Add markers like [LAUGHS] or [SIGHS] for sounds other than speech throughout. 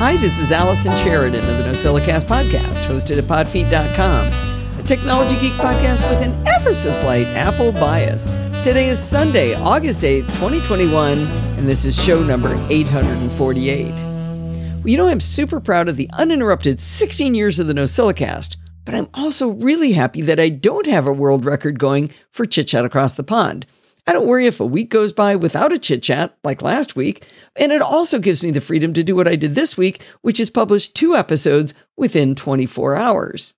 Hi, this is Allison Sheridan of the NosillaCast podcast, hosted at podfeet.com, a technology geek podcast with an ever so slight Apple bias. Today is Sunday, August 8th, 2021, and this is show number 848. Well, you know, I'm super proud of the uninterrupted 16 years of the NosillaCast, but I'm also really happy that I don't have a world record going for Chit Chat Across the Pond. I don't worry if a week goes by without a chit chat like last week. And it also gives me the freedom to do what I did this week, which is publish two episodes within 24 hours.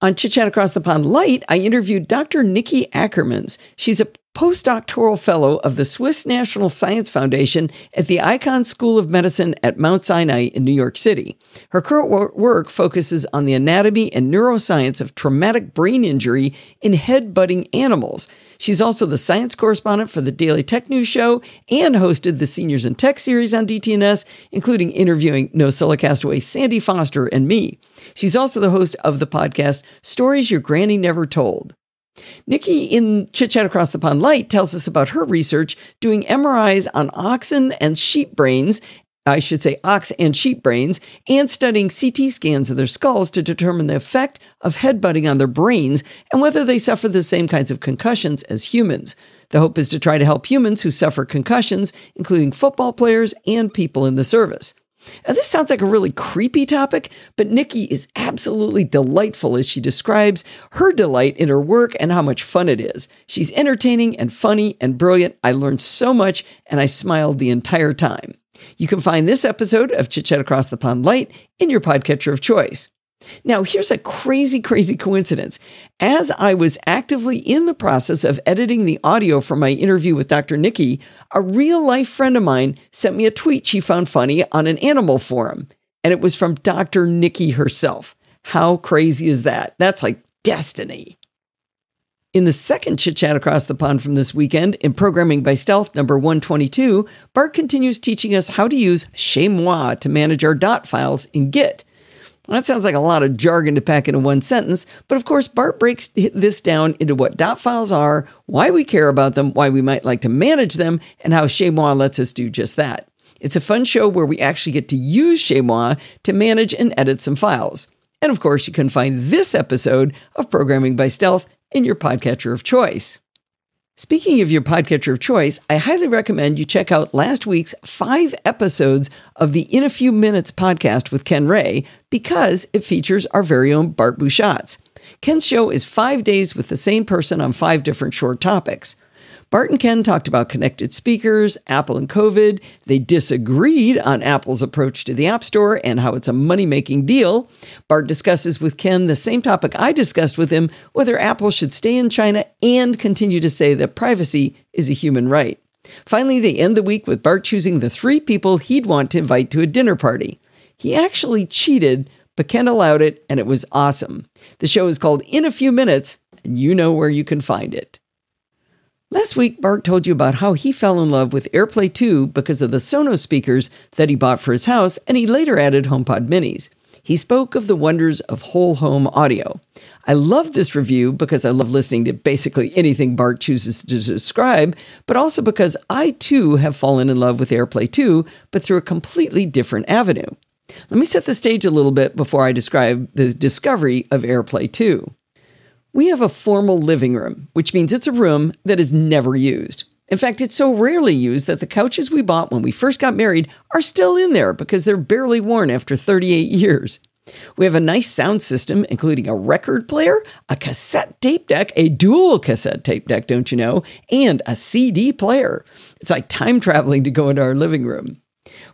On Chit Chat Across the Pond Light, I interviewed Dr. Nikki Ackermans. She's a postdoctoral fellow of the Swiss National Science Foundation at the Icahn School of Medicine at Mount Sinai in New York City. Her current work focuses on the anatomy and neuroscience of traumatic brain injury in head butting animals. She's also the science correspondent for the Daily Tech News Show and hosted the Seniors in Tech series on DTNS, including interviewing NosillaCast Castaway Sandy Foster and me. She's also the host of the podcast Stories Your Granny Never Told. Nikki in Chit Chat Across the Pond Light tells us about her research doing MRIs on oxen and sheep brains. I should say ox and sheep brains, and studying CT scans of their skulls to determine the effect of headbutting on their brains and whether they suffer the same kinds of concussions as humans. The hope is to try to help humans who suffer concussions, including football players and people in the service. Now, this sounds like a really creepy topic, but Nikki is absolutely delightful as she describes her delight in her work and how much fun it is. She's entertaining and funny and brilliant. I learned so much and I smiled the entire time. You can find this episode of Chit Chat Across the Pond Light in your podcatcher of choice. Now, here's a crazy, crazy coincidence. As I was actively in the process of editing the audio for my interview with Dr. Nikki, a real life friend of mine sent me a tweet she found funny on an animal forum, and it was from Dr. Nikki herself. How crazy is that? That's like destiny. In the second chit chat across the pond from this weekend, in Programming by Stealth number 122, Bart continues teaching us how to use Chez to manage our dot files in Git. That sounds like a lot of jargon to pack into one sentence, but of course, Bart breaks this down into what dot files are, why we care about them, why we might like to manage them, and how Chez lets us do just that. It's a fun show where we actually get to use Chez to manage and edit some files. And of course, you can find this episode of Programming by Stealth in your podcatcher of choice. Speaking of your podcatcher of choice, I highly recommend you check out last week's five episodes of the In a Few Minutes podcast with Ken Ray because it features our very own Bart Busschots. Ken's show is five days with the same person on five different short topics. Bart and Ken talked about connected speakers, Apple and COVID. They disagreed on Apple's approach to the App Store and how it's a money making deal. Bart discusses with Ken the same topic I discussed with him whether Apple should stay in China and continue to say that privacy is a human right. Finally, they end the week with Bart choosing the three people he'd want to invite to a dinner party. He actually cheated, but Ken allowed it, and it was awesome. The show is called In a Few Minutes, and you know where you can find it. Last week, Bart told you about how he fell in love with AirPlay 2 because of the Sonos speakers that he bought for his house, and he later added HomePod minis. He spoke of the wonders of whole home audio. I love this review because I love listening to basically anything Bart chooses to describe, but also because I too have fallen in love with AirPlay 2, but through a completely different avenue. Let me set the stage a little bit before I describe the discovery of AirPlay 2. We have a formal living room, which means it's a room that is never used. In fact, it's so rarely used that the couches we bought when we first got married are still in there because they're barely worn after 38 years. We have a nice sound system, including a record player, a cassette tape deck, a dual cassette tape deck, don't you know, and a CD player. It's like time traveling to go into our living room.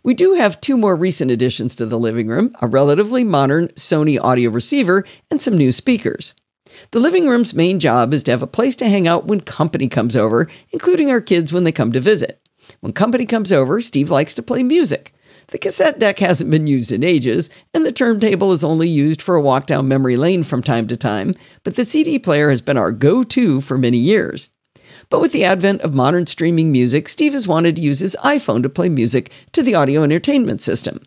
We do have two more recent additions to the living room a relatively modern Sony audio receiver and some new speakers. The living room's main job is to have a place to hang out when company comes over, including our kids when they come to visit. When company comes over, Steve likes to play music. The cassette deck hasn't been used in ages, and the turntable is only used for a walk down memory lane from time to time, but the CD player has been our go to for many years. But with the advent of modern streaming music, Steve has wanted to use his iPhone to play music to the audio entertainment system.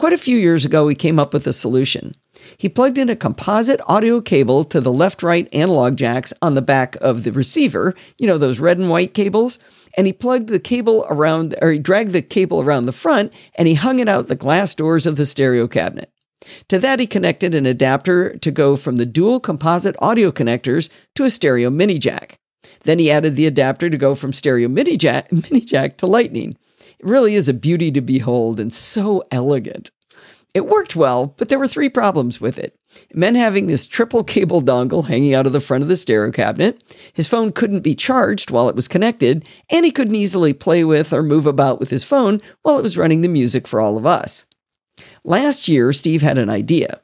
Quite a few years ago, he came up with a solution. He plugged in a composite audio cable to the left right analog jacks on the back of the receiver, you know, those red and white cables, and he plugged the cable around, or he dragged the cable around the front and he hung it out the glass doors of the stereo cabinet. To that, he connected an adapter to go from the dual composite audio connectors to a stereo mini jack. Then he added the adapter to go from stereo mini jack, [LAUGHS] mini jack to lightning. Really is a beauty to behold and so elegant. It worked well, but there were three problems with it. Meant having this triple cable dongle hanging out of the front of the stereo cabinet. His phone couldn't be charged while it was connected, and he couldn't easily play with or move about with his phone while it was running the music for all of us. Last year, Steve had an idea.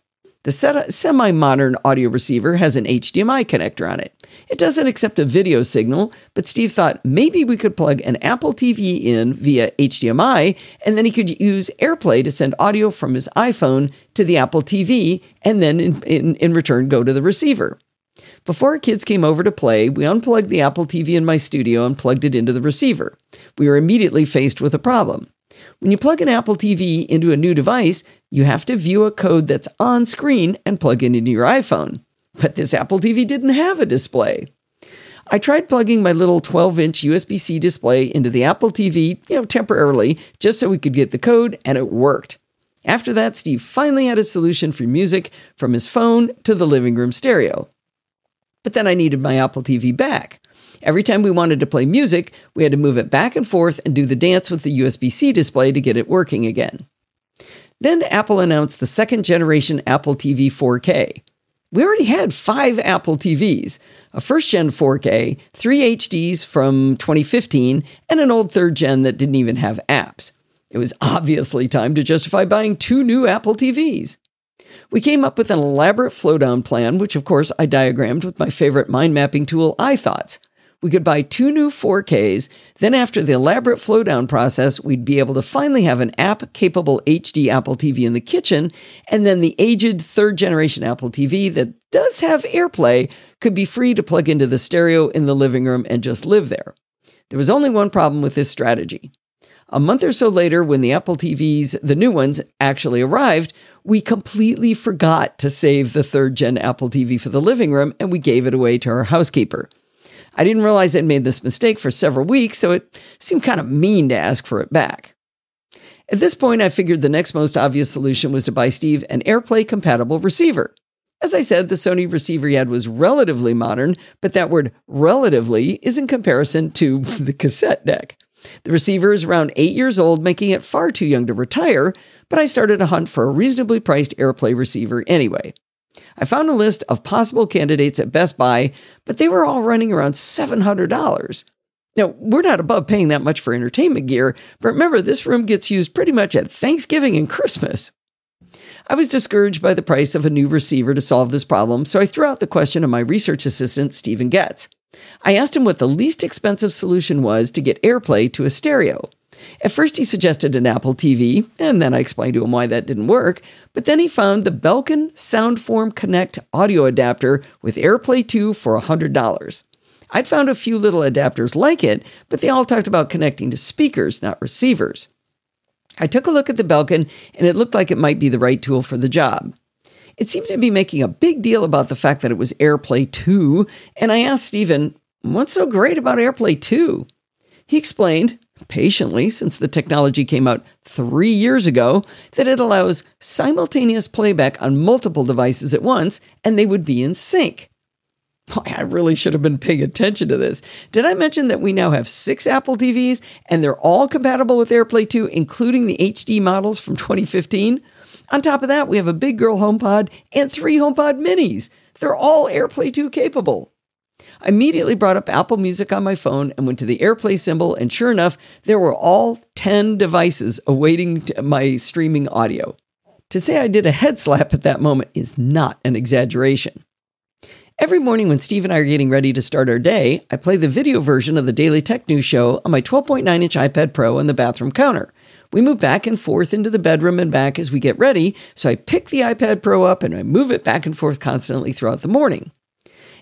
The semi modern audio receiver has an HDMI connector on it. It doesn't accept a video signal, but Steve thought maybe we could plug an Apple TV in via HDMI, and then he could use AirPlay to send audio from his iPhone to the Apple TV, and then in, in, in return go to the receiver. Before our kids came over to play, we unplugged the Apple TV in my studio and plugged it into the receiver. We were immediately faced with a problem. When you plug an Apple TV into a new device, you have to view a code that's on screen and plug it into your iPhone. But this Apple TV didn't have a display. I tried plugging my little 12 inch USB C display into the Apple TV, you know, temporarily, just so we could get the code, and it worked. After that, Steve finally had a solution for music from his phone to the living room stereo. But then I needed my Apple TV back. Every time we wanted to play music, we had to move it back and forth and do the dance with the USB C display to get it working again. Then Apple announced the second generation Apple TV 4K. We already had five Apple TVs a first gen 4K, three HDs from 2015, and an old third gen that didn't even have apps. It was obviously time to justify buying two new Apple TVs. We came up with an elaborate flowdown plan, which of course I diagrammed with my favorite mind mapping tool, iThoughts we could buy two new 4Ks. Then, after the elaborate flowdown process, we'd be able to finally have an app capable HD Apple TV in the kitchen. And then the aged third generation Apple TV that does have AirPlay could be free to plug into the stereo in the living room and just live there. There was only one problem with this strategy. A month or so later, when the Apple TVs, the new ones, actually arrived, we completely forgot to save the third gen Apple TV for the living room and we gave it away to our housekeeper. I didn't realize I'd made this mistake for several weeks, so it seemed kind of mean to ask for it back. At this point, I figured the next most obvious solution was to buy Steve an AirPlay compatible receiver. As I said, the Sony receiver he had was relatively modern, but that word relatively is in comparison to [LAUGHS] the cassette deck. The receiver is around eight years old, making it far too young to retire, but I started a hunt for a reasonably priced AirPlay receiver anyway. I found a list of possible candidates at Best Buy, but they were all running around $700. Now, we're not above paying that much for entertainment gear, but remember, this room gets used pretty much at Thanksgiving and Christmas. I was discouraged by the price of a new receiver to solve this problem, so I threw out the question to my research assistant, Stephen Getz. I asked him what the least expensive solution was to get AirPlay to a stereo. At first, he suggested an Apple TV, and then I explained to him why that didn't work. But then he found the Belkin Soundform Connect audio adapter with AirPlay 2 for $100. I'd found a few little adapters like it, but they all talked about connecting to speakers, not receivers. I took a look at the Belkin, and it looked like it might be the right tool for the job. It seemed to be making a big deal about the fact that it was AirPlay 2, and I asked Stephen, What's so great about AirPlay 2? He explained, patiently since the technology came out three years ago that it allows simultaneous playback on multiple devices at once and they would be in sync. Boy, I really should have been paying attention to this. Did I mention that we now have six Apple TVs and they're all compatible with AirPlay 2, including the HD models from 2015? On top of that, we have a big girl HomePod and three HomePod minis. They're all AirPlay 2 capable. I immediately brought up Apple Music on my phone and went to the AirPlay symbol, and sure enough, there were all 10 devices awaiting my streaming audio. To say I did a head slap at that moment is not an exaggeration. Every morning when Steve and I are getting ready to start our day, I play the video version of the Daily Tech News Show on my 12.9 inch iPad Pro on the bathroom counter. We move back and forth into the bedroom and back as we get ready, so I pick the iPad Pro up and I move it back and forth constantly throughout the morning.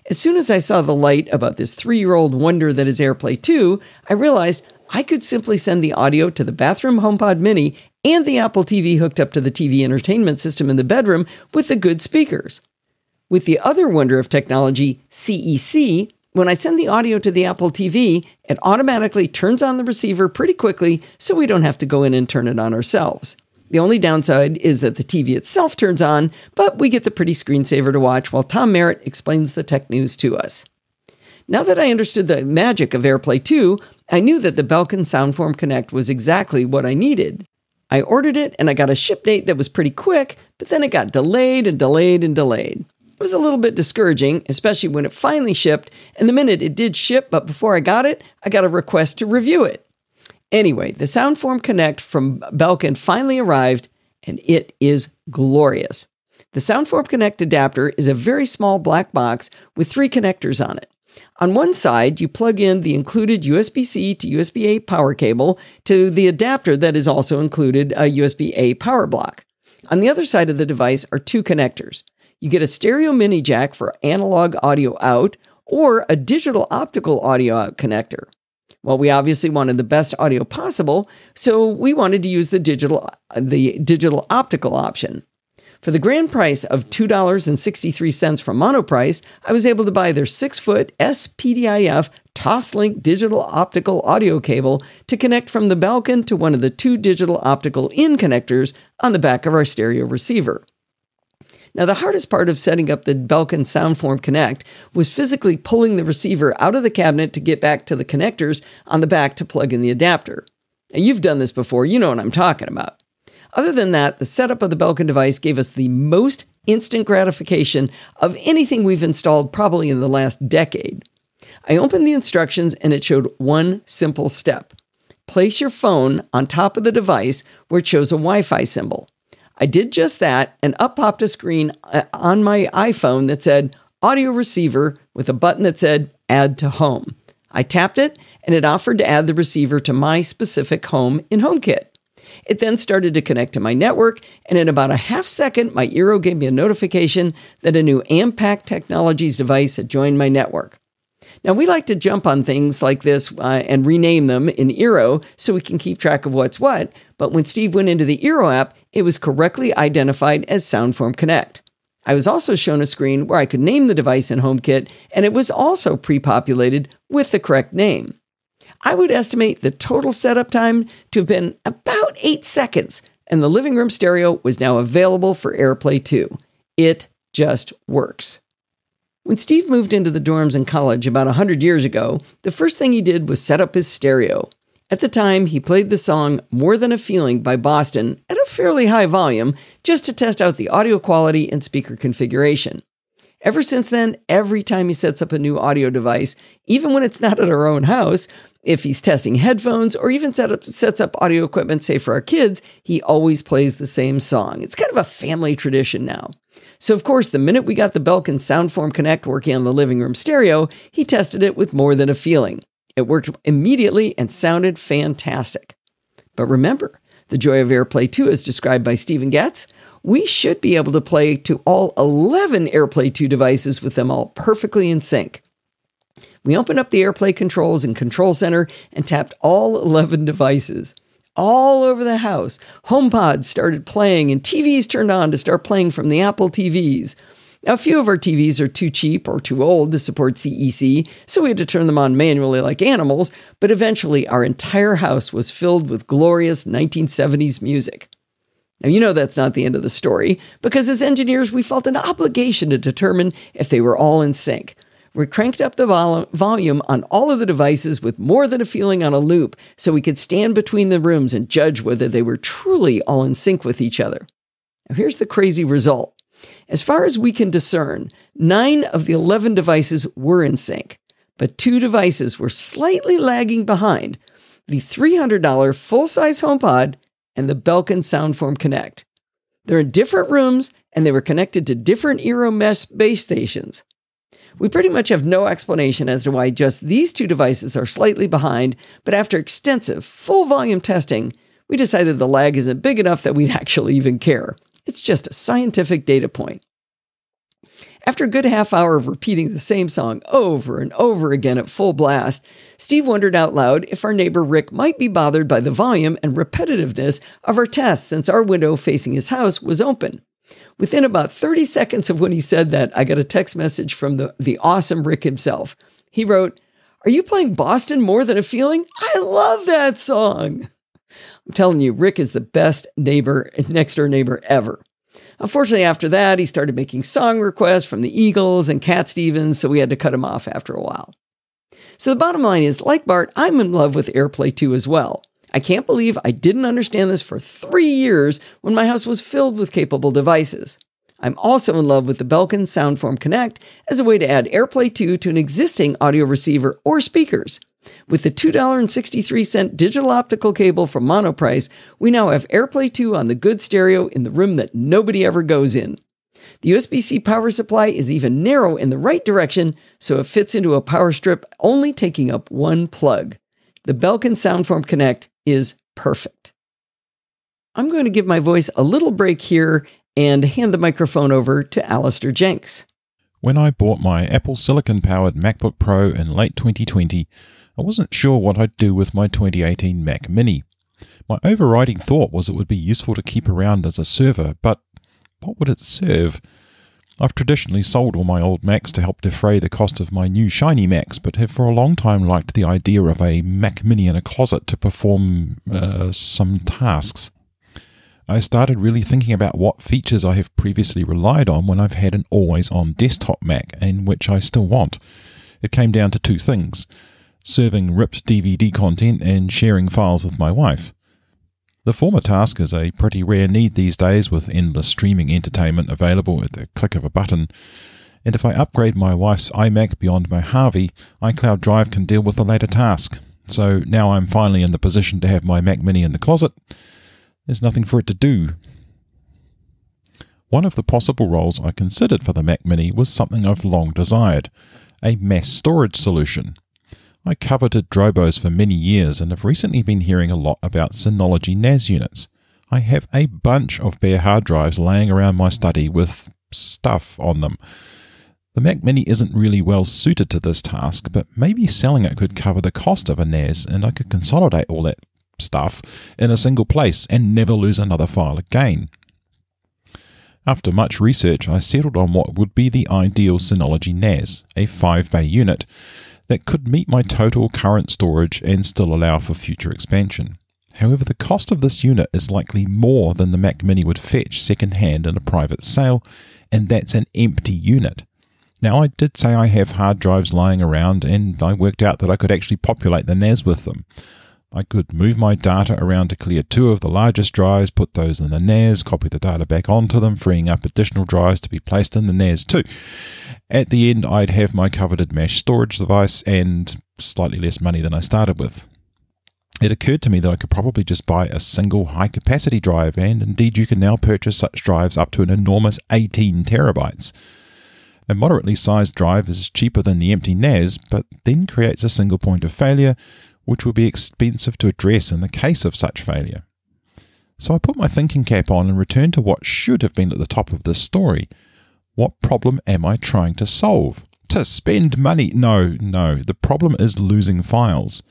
As soon as I saw the light about this three year old wonder that is AirPlay 2, I realized I could simply send the audio to the bathroom HomePod Mini and the Apple TV hooked up to the TV entertainment system in the bedroom with the good speakers. With the other wonder of technology, CEC, When I send the audio to the Apple TV, it automatically turns on the receiver pretty quickly so we don't have to go in and turn it on ourselves. The only downside is that the TV itself turns on, but we get the pretty screensaver to watch while Tom Merritt explains the tech news to us. Now that I understood the magic of AirPlay 2, I knew that the Belkin Soundform Connect was exactly what I needed. I ordered it and I got a ship date that was pretty quick, but then it got delayed and delayed and delayed. It was a little bit discouraging, especially when it finally shipped, and the minute it did ship, but before I got it, I got a request to review it. Anyway, the Soundform Connect from Belkin finally arrived, and it is glorious. The Soundform Connect adapter is a very small black box with three connectors on it. On one side, you plug in the included USB C to USB A power cable to the adapter that is also included a USB A power block. On the other side of the device are two connectors. You get a stereo mini jack for analog audio out or a digital optical audio out connector. Well, we obviously wanted the best audio possible, so we wanted to use the digital the digital optical option. For the grand price of $2.63 from Monoprice, I was able to buy their 6 foot SPDIF Toslink digital optical audio cable to connect from the Belkin to one of the two digital optical in connectors on the back of our stereo receiver. Now, the hardest part of setting up the Belkin Soundform Connect was physically pulling the receiver out of the cabinet to get back to the connectors on the back to plug in the adapter. Now, you've done this before, you know what I'm talking about. Other than that, the setup of the Belkin device gave us the most instant gratification of anything we've installed probably in the last decade. I opened the instructions and it showed one simple step. Place your phone on top of the device where it shows a Wi Fi symbol. I did just that, and up popped a screen uh, on my iPhone that said audio receiver with a button that said add to home. I tapped it, and it offered to add the receiver to my specific home in HomeKit. It then started to connect to my network, and in about a half second, my Eero gave me a notification that a new AMPAK Technologies device had joined my network. Now, we like to jump on things like this uh, and rename them in Eero so we can keep track of what's what, but when Steve went into the Eero app, it was correctly identified as Soundform Connect. I was also shown a screen where I could name the device in HomeKit, and it was also pre populated with the correct name. I would estimate the total setup time to have been about eight seconds, and the living room stereo was now available for AirPlay 2. It just works. When Steve moved into the dorms in college about 100 years ago, the first thing he did was set up his stereo. At the time, he played the song More Than a Feeling by Boston at a fairly high volume just to test out the audio quality and speaker configuration. Ever since then, every time he sets up a new audio device, even when it's not at our own house, if he's testing headphones or even set up, sets up audio equipment, say for our kids, he always plays the same song. It's kind of a family tradition now. So, of course, the minute we got the Belkin Soundform Connect working on the living room stereo, he tested it with more than a feeling. It worked immediately and sounded fantastic. But remember, the joy of AirPlay 2 is described by Stephen Getz. We should be able to play to all 11 AirPlay 2 devices with them all perfectly in sync. We opened up the AirPlay controls in Control Center and tapped all 11 devices. All over the house, HomePods started playing and TVs turned on to start playing from the Apple TVs. A few of our TVs are too cheap or too old to support CEC, so we had to turn them on manually like animals, but eventually our entire house was filled with glorious 1970s music. Now, you know that's not the end of the story, because as engineers, we felt an obligation to determine if they were all in sync. We cranked up the vol- volume on all of the devices with more than a feeling on a loop so we could stand between the rooms and judge whether they were truly all in sync with each other. Now, here's the crazy result. As far as we can discern, nine of the 11 devices were in sync, but two devices were slightly lagging behind the $300 full size HomePod and the Belkin Soundform Connect. They're in different rooms and they were connected to different Eero mesh base stations. We pretty much have no explanation as to why just these two devices are slightly behind, but after extensive, full volume testing, we decided the lag isn't big enough that we'd [LAUGHS] actually even care. It's just a scientific data point. After a good half hour of repeating the same song over and over again at full blast, Steve wondered out loud if our neighbor Rick might be bothered by the volume and repetitiveness of our tests since our window facing his house was open. Within about 30 seconds of when he said that, I got a text message from the, the awesome Rick himself. He wrote, Are you playing Boston more than a feeling? I love that song. I'm telling you, Rick is the best neighbor, next door neighbor ever. Unfortunately, after that, he started making song requests from the Eagles and Cat Stevens, so we had to cut him off after a while. So the bottom line is, like Bart, I'm in love with AirPlay 2 as well. I can't believe I didn't understand this for three years when my house was filled with capable devices. I'm also in love with the Belkin Soundform Connect as a way to add AirPlay 2 to an existing audio receiver or speakers. With the $2.63 digital optical cable from Monoprice, we now have AirPlay 2 on the good stereo in the room that nobody ever goes in. The USB C power supply is even narrow in the right direction, so it fits into a power strip, only taking up one plug. The Belkin Soundform Connect is perfect. I'm going to give my voice a little break here and hand the microphone over to Allister Jenks. When I bought my Apple Silicon powered MacBook Pro in late 2020, I wasn't sure what I'd do with my 2018 Mac Mini. My overriding thought was it would be useful to keep around as a server, but what would it serve? I've traditionally sold all my old Macs to help defray the cost of my new shiny Macs, but have for a long time liked the idea of a Mac Mini in a closet to perform uh, some tasks. I started really thinking about what features I have previously relied on when I've had an always on desktop Mac, and which I still want. It came down to two things serving ripped DVD content and sharing files with my wife. The former task is a pretty rare need these days with endless streaming entertainment available at the click of a button. And if I upgrade my wife's iMac beyond Mojave, iCloud Drive can deal with the latter task. So now I'm finally in the position to have my Mac Mini in the closet. There's nothing for it to do. One of the possible roles I considered for the Mac Mini was something I've long desired a mass storage solution. I coveted Drobos for many years and have recently been hearing a lot about Synology NAS units. I have a bunch of bare hard drives laying around my study with stuff on them. The Mac Mini isn't really well suited to this task, but maybe selling it could cover the cost of a NAS and I could consolidate all that stuff in a single place and never lose another file again. After much research, I settled on what would be the ideal Synology NAS, a 5 bay unit that could meet my total current storage and still allow for future expansion. However, the cost of this unit is likely more than the Mac Mini would fetch second-hand in a private sale, and that's an empty unit. Now, I did say I have hard drives lying around, and I worked out that I could actually populate the NAS with them. I could move my data around to clear two of the largest drives, put those in the NAS, copy the data back onto them, freeing up additional drives to be placed in the NAS too. At the end, I'd have my coveted mesh storage device and slightly less money than I started with. It occurred to me that I could probably just buy a single high capacity drive, and indeed, you can now purchase such drives up to an enormous 18 terabytes. A moderately sized drive is cheaper than the empty NAS, but then creates a single point of failure, which will be expensive to address in the case of such failure. So I put my thinking cap on and returned to what should have been at the top of this story. What problem am I trying to solve? To spend money? No, no. The problem is losing files.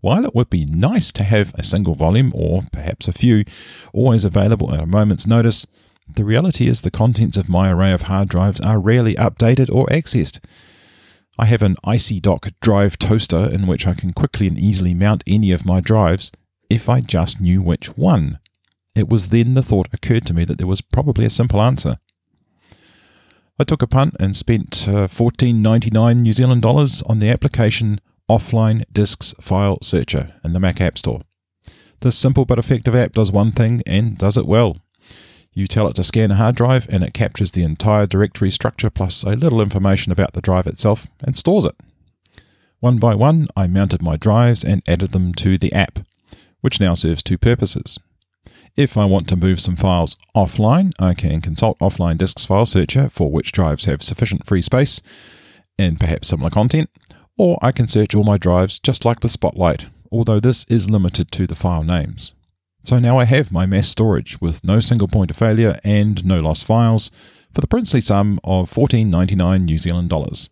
While it would be nice to have a single volume, or perhaps a few, always available at a moment's notice, the reality is the contents of my array of hard drives are rarely updated or accessed. I have an IcyDock drive toaster in which I can quickly and easily mount any of my drives if I just knew which one. It was then the thought occurred to me that there was probably a simple answer. I took a punt and spent uh, 14.99 New Zealand dollars on the application Offline Disks File Searcher in the Mac App Store. This simple but effective app does one thing and does it well. You tell it to scan a hard drive, and it captures the entire directory structure plus a little information about the drive itself and stores it. One by one, I mounted my drives and added them to the app, which now serves two purposes. If I want to move some files offline, I can consult Offline Disks File Searcher for which drives have sufficient free space and perhaps similar content, or I can search all my drives just like the Spotlight, although this is limited to the file names. So now I have my mass storage with no single point of failure and no lost files for the princely sum of 14.99 New Zealand dollars.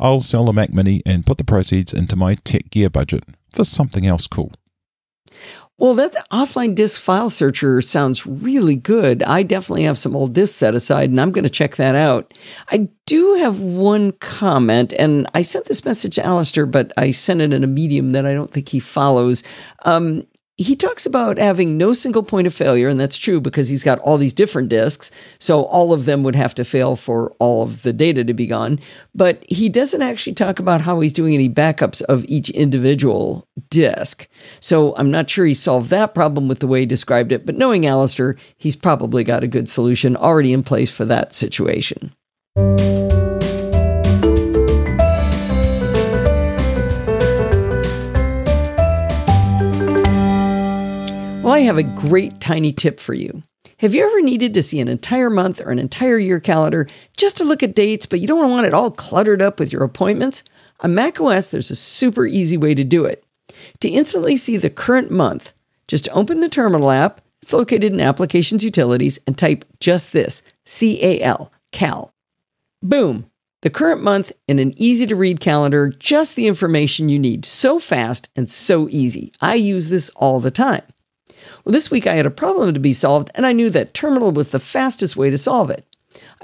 I'll sell the Mac Mini and put the proceeds into my tech gear budget for something else cool. Well, that offline disk file searcher sounds really good. I definitely have some old disks set aside and I'm going to check that out. I do have one comment, and I sent this message to Allister, but I sent it in a medium that I don't think he follows. Um, he talks about having no single point of failure, and that's true because he's got all these different disks. So all of them would have to fail for all of the data to be gone. But he doesn't actually talk about how he's doing any backups of each individual disk. So I'm not sure he solved that problem with the way he described it. But knowing Allister, he's probably got a good solution already in place for that situation. I have a great tiny tip for you. Have you ever needed to see an entire month or an entire year calendar just to look at dates, but you don't want it all cluttered up with your appointments? On macOS, there's a super easy way to do it. To instantly see the current month, just open the Terminal app. It's located in Applications Utilities and type just this C A L, CAL. Boom! The current month in an easy to read calendar, just the information you need. So fast and so easy. I use this all the time. Well, this week I had a problem to be solved, and I knew that Terminal was the fastest way to solve it.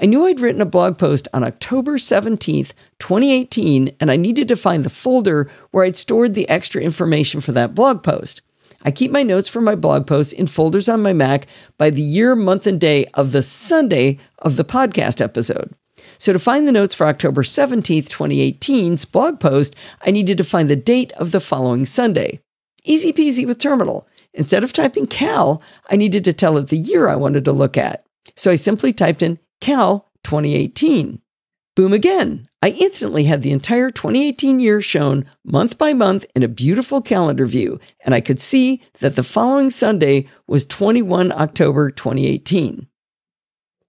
I knew I'd written a blog post on October 17th, 2018, and I needed to find the folder where I'd stored the extra information for that blog post. I keep my notes for my blog posts in folders on my Mac by the year, month, and day of the Sunday of the podcast episode. So, to find the notes for October 17th, 2018's blog post, I needed to find the date of the following Sunday. Easy peasy with Terminal. Instead of typing Cal, I needed to tell it the year I wanted to look at. So I simply typed in Cal 2018. Boom again. I instantly had the entire 2018 year shown month by month in a beautiful calendar view, and I could see that the following Sunday was 21 October 2018.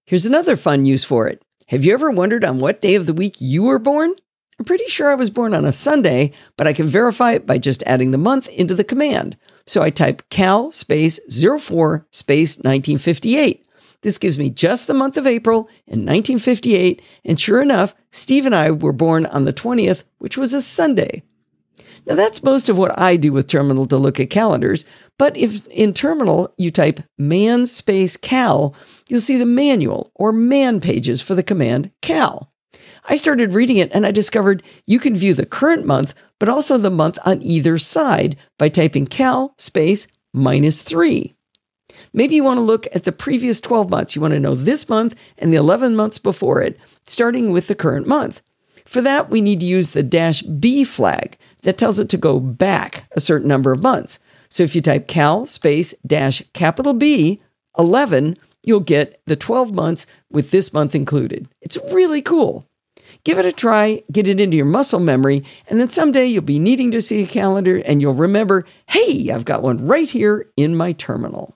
Here's another fun use for it. Have you ever wondered on what day of the week you were born? I'm pretty sure I was born on a Sunday, but I can verify it by just adding the month into the command. So I type cal space 04 space 1958. This gives me just the month of April in 1958, and sure enough, Steve and I were born on the 20th, which was a Sunday. Now that's most of what I do with Terminal to look at calendars, but if in Terminal you type man space cal, you'll see the manual or man pages for the command cal. I started reading it and I discovered you can view the current month, but also the month on either side by typing cal space minus three. Maybe you want to look at the previous 12 months. You want to know this month and the 11 months before it, starting with the current month. For that, we need to use the dash B flag that tells it to go back a certain number of months. So if you type cal space dash capital B 11, you'll get the 12 months with this month included. It's really cool. Give it a try, get it into your muscle memory, and then someday you'll be needing to see a calendar and you'll remember, hey, I've got one right here in my terminal.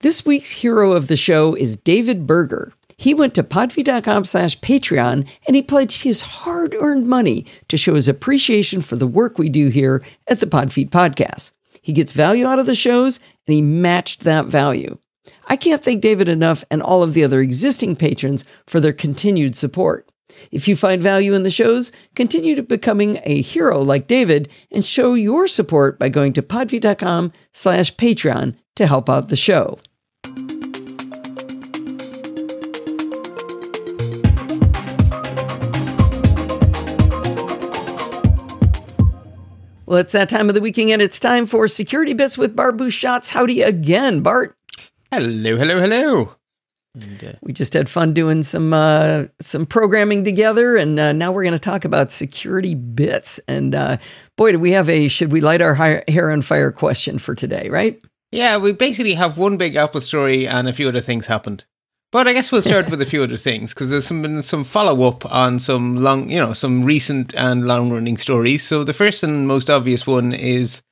This week's hero of the show is David Berger. He went to podfeet.com slash Patreon and he pledged his hard earned money to show his appreciation for the work we do here at the Podfeet Podcast. He gets value out of the shows and he matched that value. I can't thank David enough and all of the other existing patrons for their continued support. If you find value in the shows, continue to becoming a hero like David and show your support by going to podfeet.com slash Patreon to help out the show. Well, it's that time of the weekend, and it's time for Security Bits with Bart Busschots. Howdy again, Bart. Hello, hello, hello. And, uh, we just had fun doing some uh, some programming together, and uh, now we're going to talk about security bits. And uh, boy, do we have a should we light our hair on fire question for today, right? Yeah, we basically have one big Apple story, and a few other things happened. But I guess we'll start [LAUGHS] with a few other things because there's some been some follow up on some long, you know, some recent and long running stories. So the first and most obvious one is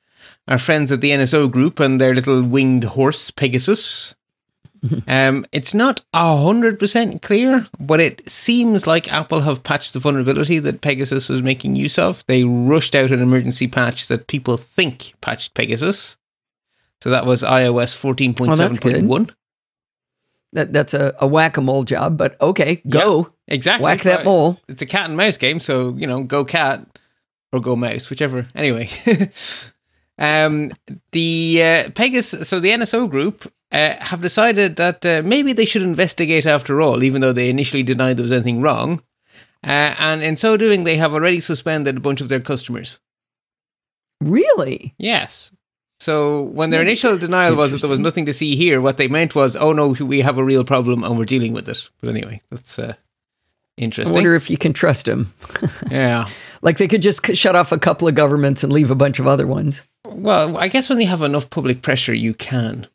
our friends at the NSO Group and their little winged horse Pegasus [LAUGHS] um, it's not hundred percent clear, but it seems like Apple have patched the vulnerability that Pegasus was making use of. They rushed out an emergency patch that people think patched Pegasus. So that was iOS fourteen point seven point one. That that's a, a whack a mole job, but okay, go yeah, exactly whack that mole. It's a cat and mouse game, so you know, go cat or go mouse, whichever. Anyway. [LAUGHS] Um, the uh, Pegasus, so the NSO group uh, have decided that uh, maybe they should investigate after all, even though they initially denied there was anything wrong. Uh, and in so doing, they have already suspended a bunch of their customers. Really? Yes. So when their initial that's denial was that there was nothing to see here, what they meant was, "Oh no, we have a real problem and we're dealing with it." But anyway, that's uh, I interesting. wonder if you can trust them. [LAUGHS] yeah. Like they could just shut off a couple of governments and leave a bunch of other ones. Well, I guess when you have enough public pressure, you can.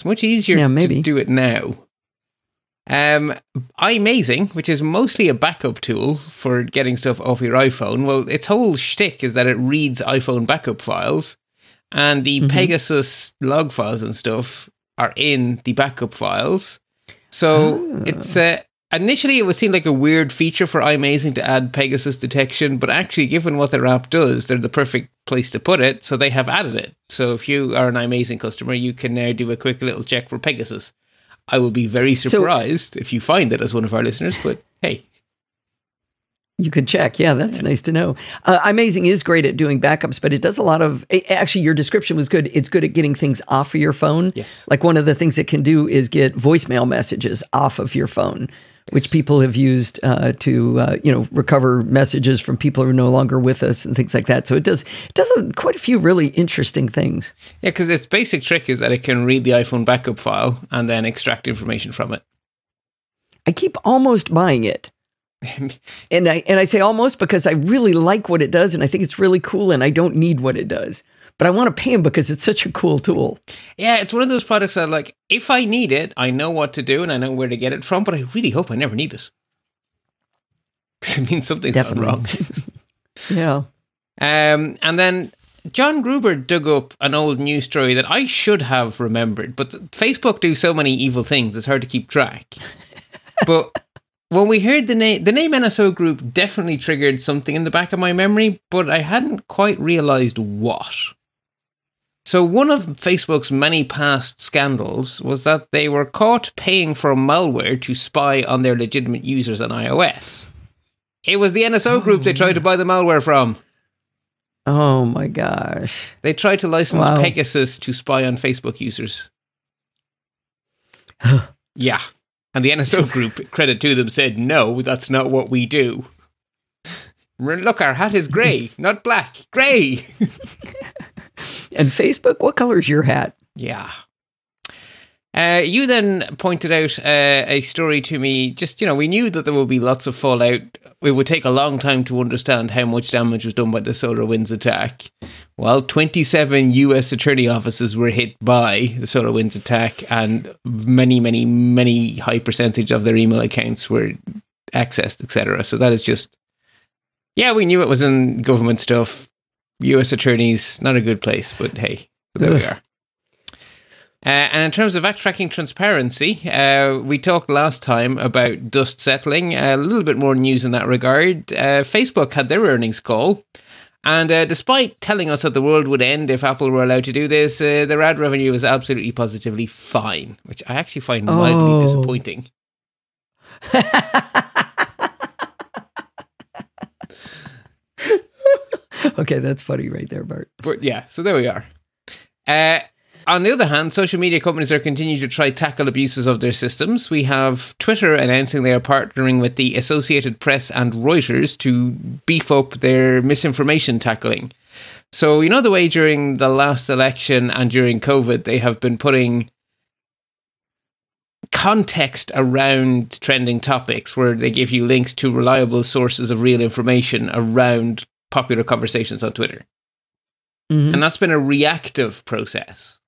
It's much easier Yeah, to do it now. Um, iMazing, which is mostly a backup tool for getting stuff off your iPhone, well, its whole shtick is that it reads iPhone backup files, and the Mhm. Pegasus log files and stuff are in the backup files. So Ah. it's uh, initially it would seem like a weird feature for iMazing to add Pegasus detection, but actually, given what their app does, they're the perfect place to put it. So they have added it. So if you are an iMazing customer, you can now do a quick little check for Pegasus. I will be very So- surprised if you find it as one of our listeners, but hey, You could check. Yeah, that's nice to know. Uh, iMazing is great at doing backups, but it does a lot of. Actually, your description was good. It's good at getting things off of your phone. Yes. Like one of the things it can do is get voicemail messages off of your phone, which people have used uh, to, uh, you know, recover messages from people who are no longer with us and things like that. So it does. It does a, quite a few really interesting things. yeah, because its basic trick is that it can read the iPhone backup file and then extract information from it. I keep almost buying it. [LAUGHS] And I and I say almost because I really like what it does and I think it's really cool and I don't need what it does. But I want to pay him because it's such a cool tool. Yeah, it's one of those products that, like, if I need it, I know what to do and I know where to get it from, but I really hope I never need it. [LAUGHS] it means something's gone Definitely. wrong. [LAUGHS] Yeah. Um, and then John Gruber dug up an old news story that I should have remembered, but Facebook do so many evil things, it's hard to keep track. but when we heard the name, the name NSO Group definitely triggered something in the back of my memory, but I hadn't quite realized what. So, one of Facebook's many past scandals was that they were caught paying for malware to spy on their legitimate users on iOS. It was the NSO oh, group they tried to buy the malware from. Oh my gosh. They tried to license Wow. Pegasus to spy on Facebook users. [SIGHS] yeah. And the NSO group, credit to them, said, no, that's not what we do. Look, our hat is grey, [LAUGHS] not black. Grey! And Facebook, what color is your hat? Yeah. Uh, you then pointed out uh, a story to me. Just, you know, we knew that there would be lots of fallout. It would take a long time to understand how much damage was done by the SolarWinds attack. Well, 27 US attorney offices were hit by the SolarWinds attack, and many, many, many high percentage of their email accounts were accessed, etc. So that is just, yeah, we knew it was in government stuff. US attorneys, not a good place, but hey, there we are. Uh, and in terms of App Tracking Transparency, uh, we talked last time about dust settling. a little bit more news in that regard. Uh, Facebook had their earnings call. And uh, despite telling us that the world would end if Apple were allowed to do this, uh, their ad revenue was absolutely positively fine, which I actually find mildly Oh. disappointing. [LAUGHS] okay, that's funny right there, Bart. But yeah, so there we are. Uh, on the other hand, social media companies are continuing to try tackle abuses of their systems. We have Twitter announcing they are partnering with the Associated Press and Reuters to beef up their misinformation tackling. So, you know, the way during the last election and during COVID, they have been putting context around trending topics where they give you links to reliable sources of real information around popular conversations on Twitter. Mhm. And that's been a reactive process.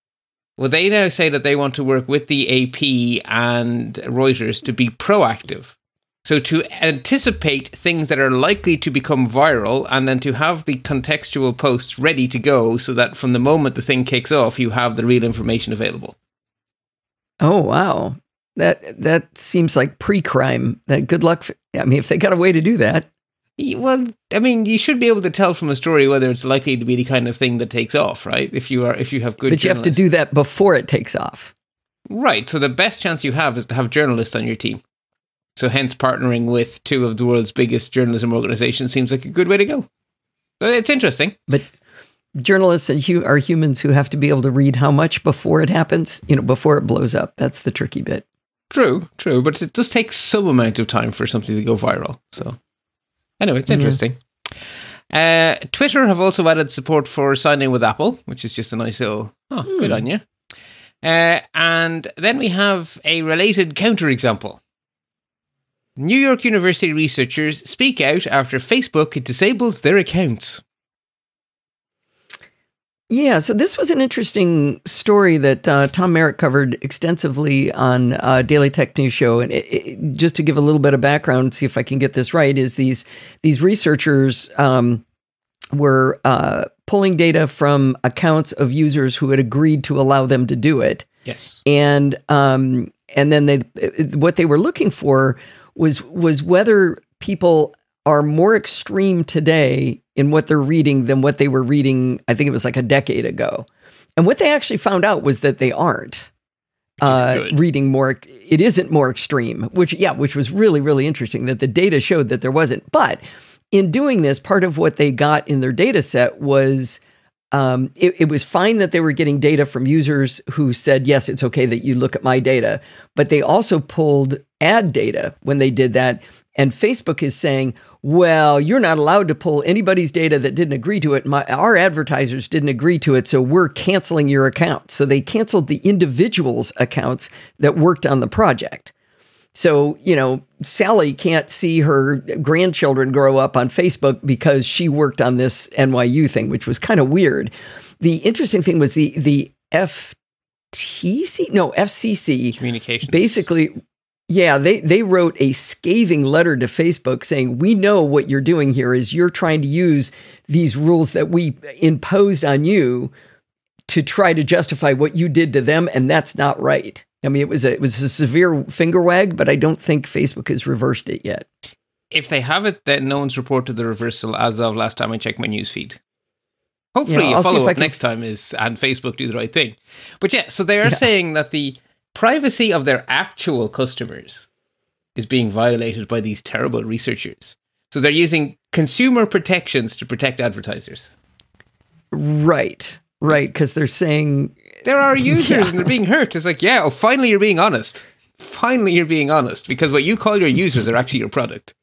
Well, they now say that they want to work with the AP and Reuters to be proactive. So, to anticipate things that are likely to become viral and then to have the contextual posts ready to go so that from the moment the thing kicks off, you have the real information available. Oh wow, that that seems like pre-crime. That good luck. I mean, if they got a way to do that, Well, I mean, you should be able to tell from a story whether it's likely to be the kind of thing that takes off, right? If you are, if you have good, but you have to do that before it takes off. Right. So the best chance you have is to have journalists on your team. So hence partnering with two of the world's biggest journalism organizations seems like a good way to go. So it's interesting. But journalists are humans who have to be able to read how much before it happens, you know, before it blows up. That's the tricky bit. True, true, but it does take some amount of time for something to go viral. So, anyway, it's interesting. Uh, Twitter have also added support for signing with Apple, which is just a nice little, oh, good on you. Uh, and then we have a related counterexample. New York University researchers speak out after Facebook disables their accounts. Yeah, so this was an interesting story that uh, Tom Merritt covered extensively on uh, Daily Tech News Show, and it, it, just to give a little bit of background, see if I can get this right, is these these researchers um, were uh, pulling data from accounts of users who had agreed to allow them to do it, Yes. and um, and then they what they were looking for was was whether people are more extreme today in what they're reading than what they were reading. I think it was like a decade ago, and what they actually found out was that they aren't uh, reading more. It isn't more extreme, which yeah, which was really really interesting. That the data showed that there wasn't, but in doing this, part of what they got in their data set was um, it, it was fine that they were getting data from users who said, yes, it's okay that you look at my data. But they also pulled ad data when they did that. And Facebook is saying, well, you're not allowed to pull anybody's data that didn't agree to it. My, our advertisers didn't agree to it. So we're canceling your account. So they canceled the individuals' accounts that worked on the project. So, you know, Sally can't see her grandchildren grow up on Facebook because she worked on this NYU thing, which was kind of weird. The interesting thing was the the FTC, no, FCC Communication. basically yeah they they wrote a scathing letter to facebook saying we know what you're doing here is you're trying to use these rules that we imposed on you to try to justify what you did to them and that's not right i mean it was a it was a severe finger wag but i don't think facebook has reversed it yet if they have it, then no one's reported the reversal as of last time I checked my news feed. Hopefully, Yeah, a follow up can- next time is and Facebook do the right thing. But yeah, so they are Yeah. saying that the privacy of their actual customers is being violated by these terrible researchers. So they're using consumer protections to protect advertisers. right right because they're saying There are [LAUGHS] users Yeah. and they're being hurt. It's like, yeah, oh, finally you're being honest. Finally you're being honest because what you call your users are actually your product.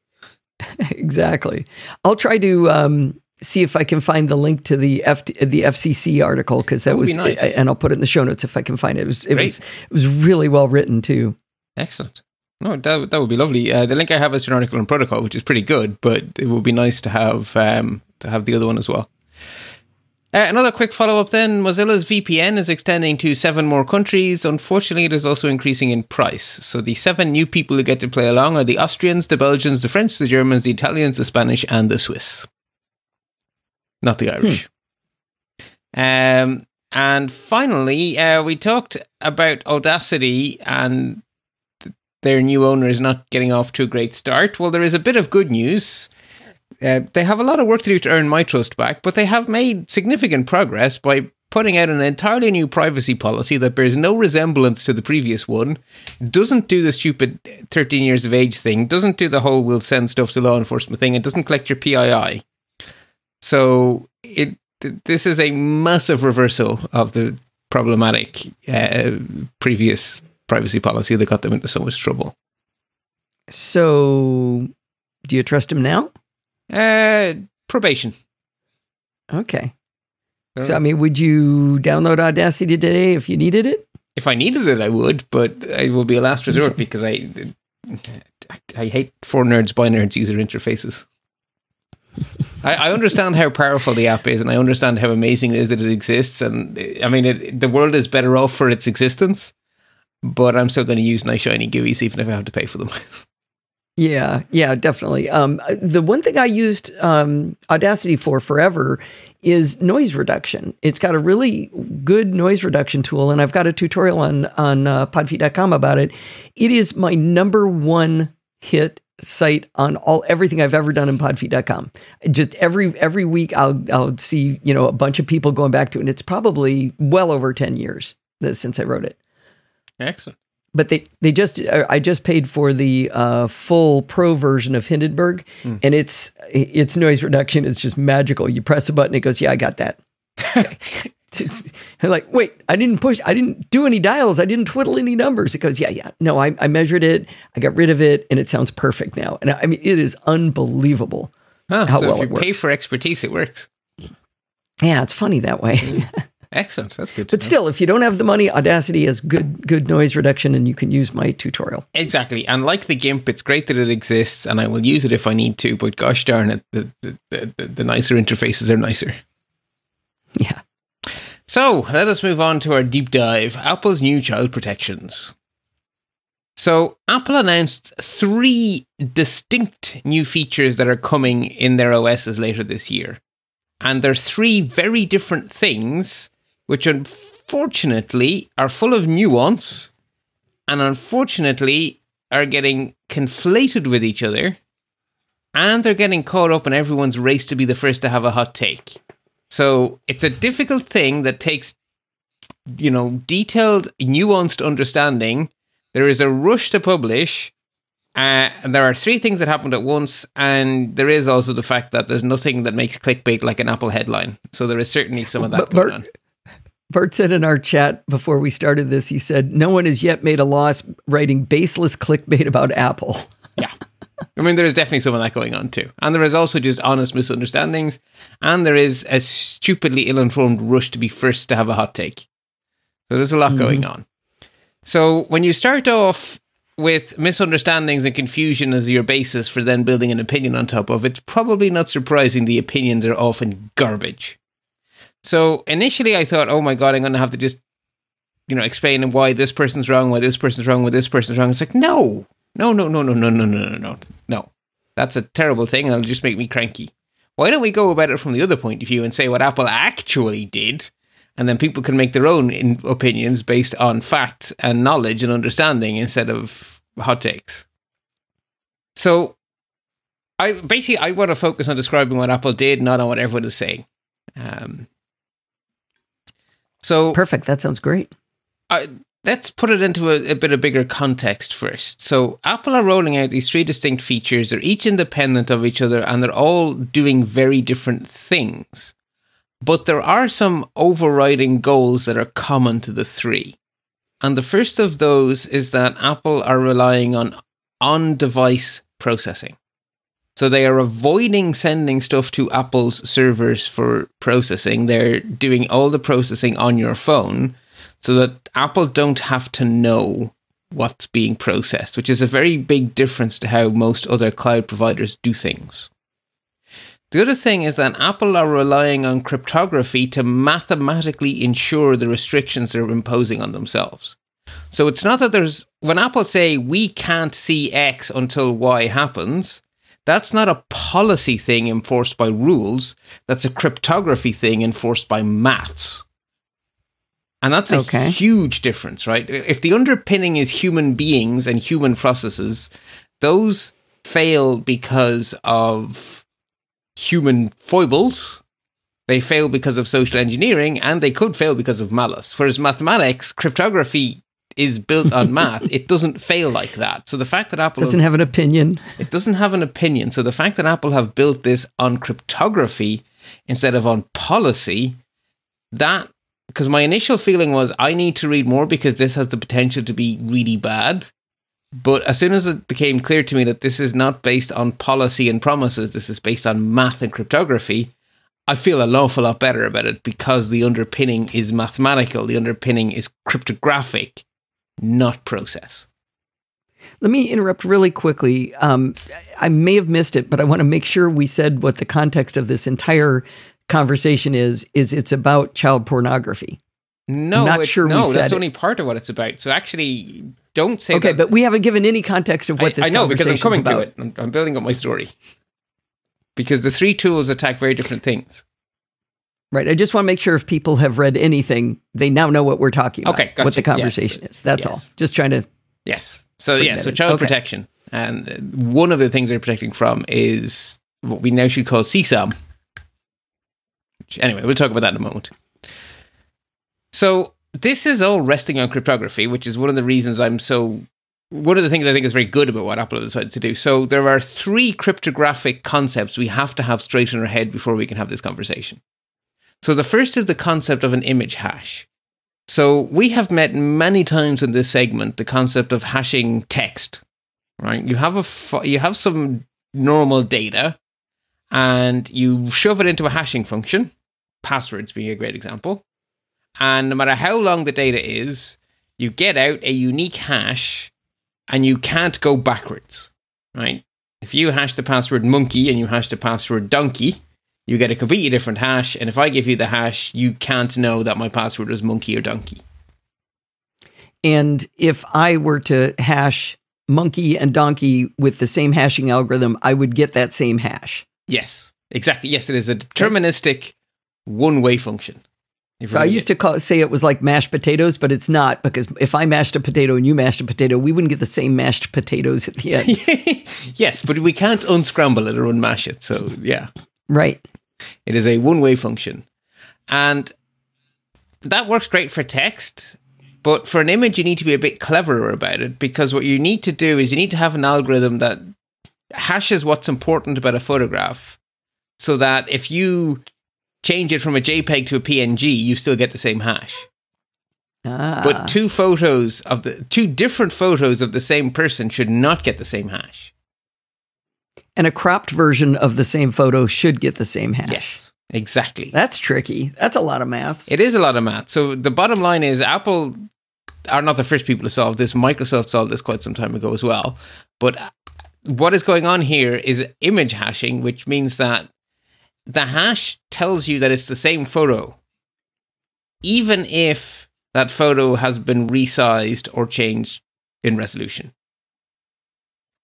[LAUGHS] exactly i'll try to um see if i can find the link to the F- the fcc article because that That was be nice. and i'll put it in the show notes if i can find it it was it Great. was it was really well written too Excellent. No, that, that would be lovely. Uh, the link I have is to an article on protocol, which is pretty good, but it would be nice to have um, to have the other one as well. Uh, another quick follow up then Mozilla's VPN is extending to seven more countries. Unfortunately, it is also increasing in price. So the seven new people who get to play along are the Austrians, the Belgians, the French, the Germans, the Italians, the Spanish, and the Swiss. Not the Irish. Um, and finally, uh, we talked about Audacity and th- their new owner is not getting off to a great start. Well, there is a bit of good news. Uh, they have a lot of work to do to earn my trust back, but they have made significant progress by putting out an entirely new privacy policy that bears no resemblance to the previous one, doesn't do the stupid 13 years of age thing, doesn't do the whole we'll send stuff to law enforcement thing, and doesn't collect your PII. So it this is a massive reversal of the problematic uh, previous privacy policy that got them into so much trouble. So, do you trust him now? Uh, probation. Okay. So, I mean, would you download Audacity today if you needed it? if I needed it, I would, but it will be a last resort because I, I, I hate for nerds by nerds user interfaces. I, I understand how powerful the app is, and I understand how amazing it is that it exists. And I mean, it, the world is better off for its existence. But I'm still going to use nice shiny GUIs, even if I have to pay for them. [LAUGHS] Yeah, yeah, definitely. Um, the one thing I used um, Audacity for forever is noise reduction. It's got a really good noise reduction tool, and I've got a tutorial on on uh, podfeet.com about it. It is my number one hit site on all everything I've ever done in podfeet.com. Just every every week I'll I'll see, you know, a bunch of people going back to it. And it's probably well over 10 years since I wrote it Excellent. but they they just uh, I just paid for the uh, full pro version of Hindenburg, and it's its noise reduction is just magical. You press a button, it goes, "Yeah, I got that." [LAUGHS] [LAUGHS] like, wait, I didn't push, I didn't do any dials, I didn't twiddle any numbers. It goes, yeah, yeah, no, I, I measured it, I got rid of it, and it sounds perfect now. And I mean, it is unbelievable Huh, how so well if you pay for expertise, it works. Yeah, it's funny that way. Mm. [LAUGHS] Excellent. That's good. But know. still, if you don't have the money, Audacity has good good noise reduction, and you can use my tutorial. Exactly. And like the GIMP, it's great that it exists and I will use it if I need to, but gosh darn it, the, the, the, the nicer interfaces are nicer. Yeah. So let us move on to our deep dive Apple's new child protections. So, Apple announced three distinct new features that are coming in their OSs later this year. And they're three very different things, which unfortunately are full of nuance and unfortunately are getting conflated with each other. And they're getting caught up in everyone's race to be the first to have a hot take. So it's a difficult thing that takes, you know, detailed, nuanced understanding. There is a rush to publish. Uh, and there are three things that happened at once, and there is also the fact that there's nothing that makes clickbait like an Apple headline. So there is certainly some of that But going Bert- on. Bert said in our chat before we started this, he said, No one has yet made a loss writing baseless clickbait about Apple. Yeah. I mean, there is definitely some of that going on too. And there is also just honest misunderstandings. And there is a stupidly ill informed rush to be first to have a hot take. So there's a lot mm-hmm. going on. So when you start off with misunderstandings and confusion as your basis for then building an opinion on top of, it's probably not surprising the opinions are often garbage. So initially I thought, oh my God, I'm going to have to just, you know, explain why this person's wrong, why this person's wrong, why this person's wrong. It's like, no, no, no, no, no, no, no, no, no, no, no. That's a terrible thing and it'll just make me cranky. Why don't we go about it from the other point of view and say what Apple actually did? And then people can make their own in- opinions based on facts and knowledge and understanding instead of hot takes. So, I basically I want to focus on describing what Apple did, not on what everyone is saying. Um, so Perfect. That sounds great. I, let's put it into a, a bit of bigger context first. So, Apple are rolling out these three distinct features. They're each independent of each other and they're all doing very different things. But there are some overriding goals that are common to the three. And the first of those is that Apple are relying on on device processing. So they are avoiding sending stuff to Apple's servers for processing. They're doing all the processing on your phone so that Apple don't have to know what's being processed, which is a very big difference to how most other cloud providers do things. The other thing is that Apple are relying on cryptography to mathematically ensure the restrictions they're imposing on themselves. So it's not that there's when Apple say we can't see X until Y happens, that's not a policy thing enforced by rules, that's a cryptography thing enforced by maths. And that's a Okay. huge difference, right? If the underpinning is human beings and human processes, those fail because of human foibles. They fail because of social engineering, and they could fail because of malice. Whereas mathematics, cryptography is built on [LAUGHS] math. It doesn't fail like that. So the fact that Apple Doesn't have an opinion. [LAUGHS] it doesn't have an opinion. So the fact that Apple have built this on cryptography instead of on policy, that because my initial feeling was I need to read more because this has the potential to be really bad. But as soon as it became clear to me that this is not based on policy and promises, this is based on math and cryptography, I feel an awful lot better about it because the underpinning is mathematical, the underpinning is cryptographic, not process. Let me interrupt really quickly. Um, I may have missed it, but I want to make sure we said what the context of this entire conversation is. Is it's about child pornography? No, Not it- sure we no, said that's it. only part of what it's about. So actually, don't say Okay, that. but we haven't given any context of what I, this I know because I'm coming about. to it. I'm, I'm building up my story because the three tools attack very different things. Right. I just want to make sure if people have read anything, they now know what we're talking about. Okay, What the conversation is. That's Yes. all. Just trying to. Yes. So yeah. So child Okay. protection, and one of the things they're protecting from is what we now should call CSAM. Anyway, we'll talk about that in a moment. So this is all resting on cryptography, which is one of the reasons I'm so. One of the things I think is very good about what Apple decided to do. So there are three cryptographic concepts we have to have straight in our head before we can have this conversation. So the first is the concept of an image hash. So we have met many times in this segment the concept of hashing text, right? You have a you have some normal data and you shove it into a hashing function, passwords being a great example. And no matter how long the data is, you get out a unique hash and you can't go backwards, right? If you hash the password monkey and you hash the password donkey, you get a completely different hash. And if I give you the hash, you can't know that my password is monkey or donkey. And if I were to hash monkey and donkey with the same hashing algorithm, I would get that same hash. Yes, exactly. Yes, it is a deterministic one way function. So I used to call say it was like mashed potatoes, but it's not because if I mashed a potato and you mashed a potato, we wouldn't get the same mashed potatoes at the end. [LAUGHS] yes, but we can't unscramble it or unmash it. So yeah, right. It is a one way function, and that works great for text. But for an image, you need to be a bit cleverer about it because what you need to do is you need to have an algorithm that hashes what's important about a photograph, so that if you change it from a JPEG to a PNG, you still get the same hash. Ah. But two photos of the two different photos of the same person should not get the same hash. And a cropped version of the same photo should get the same hash. Yes, exactly. That's tricky. That's a lot of math. It is a lot of math. So the bottom line is Apple are not the first people to solve this. Microsoft solved this quite some time ago as well. But what is going on here is image hashing, which means that the hash tells you that it's the same photo, even if that photo has been resized or changed in resolution.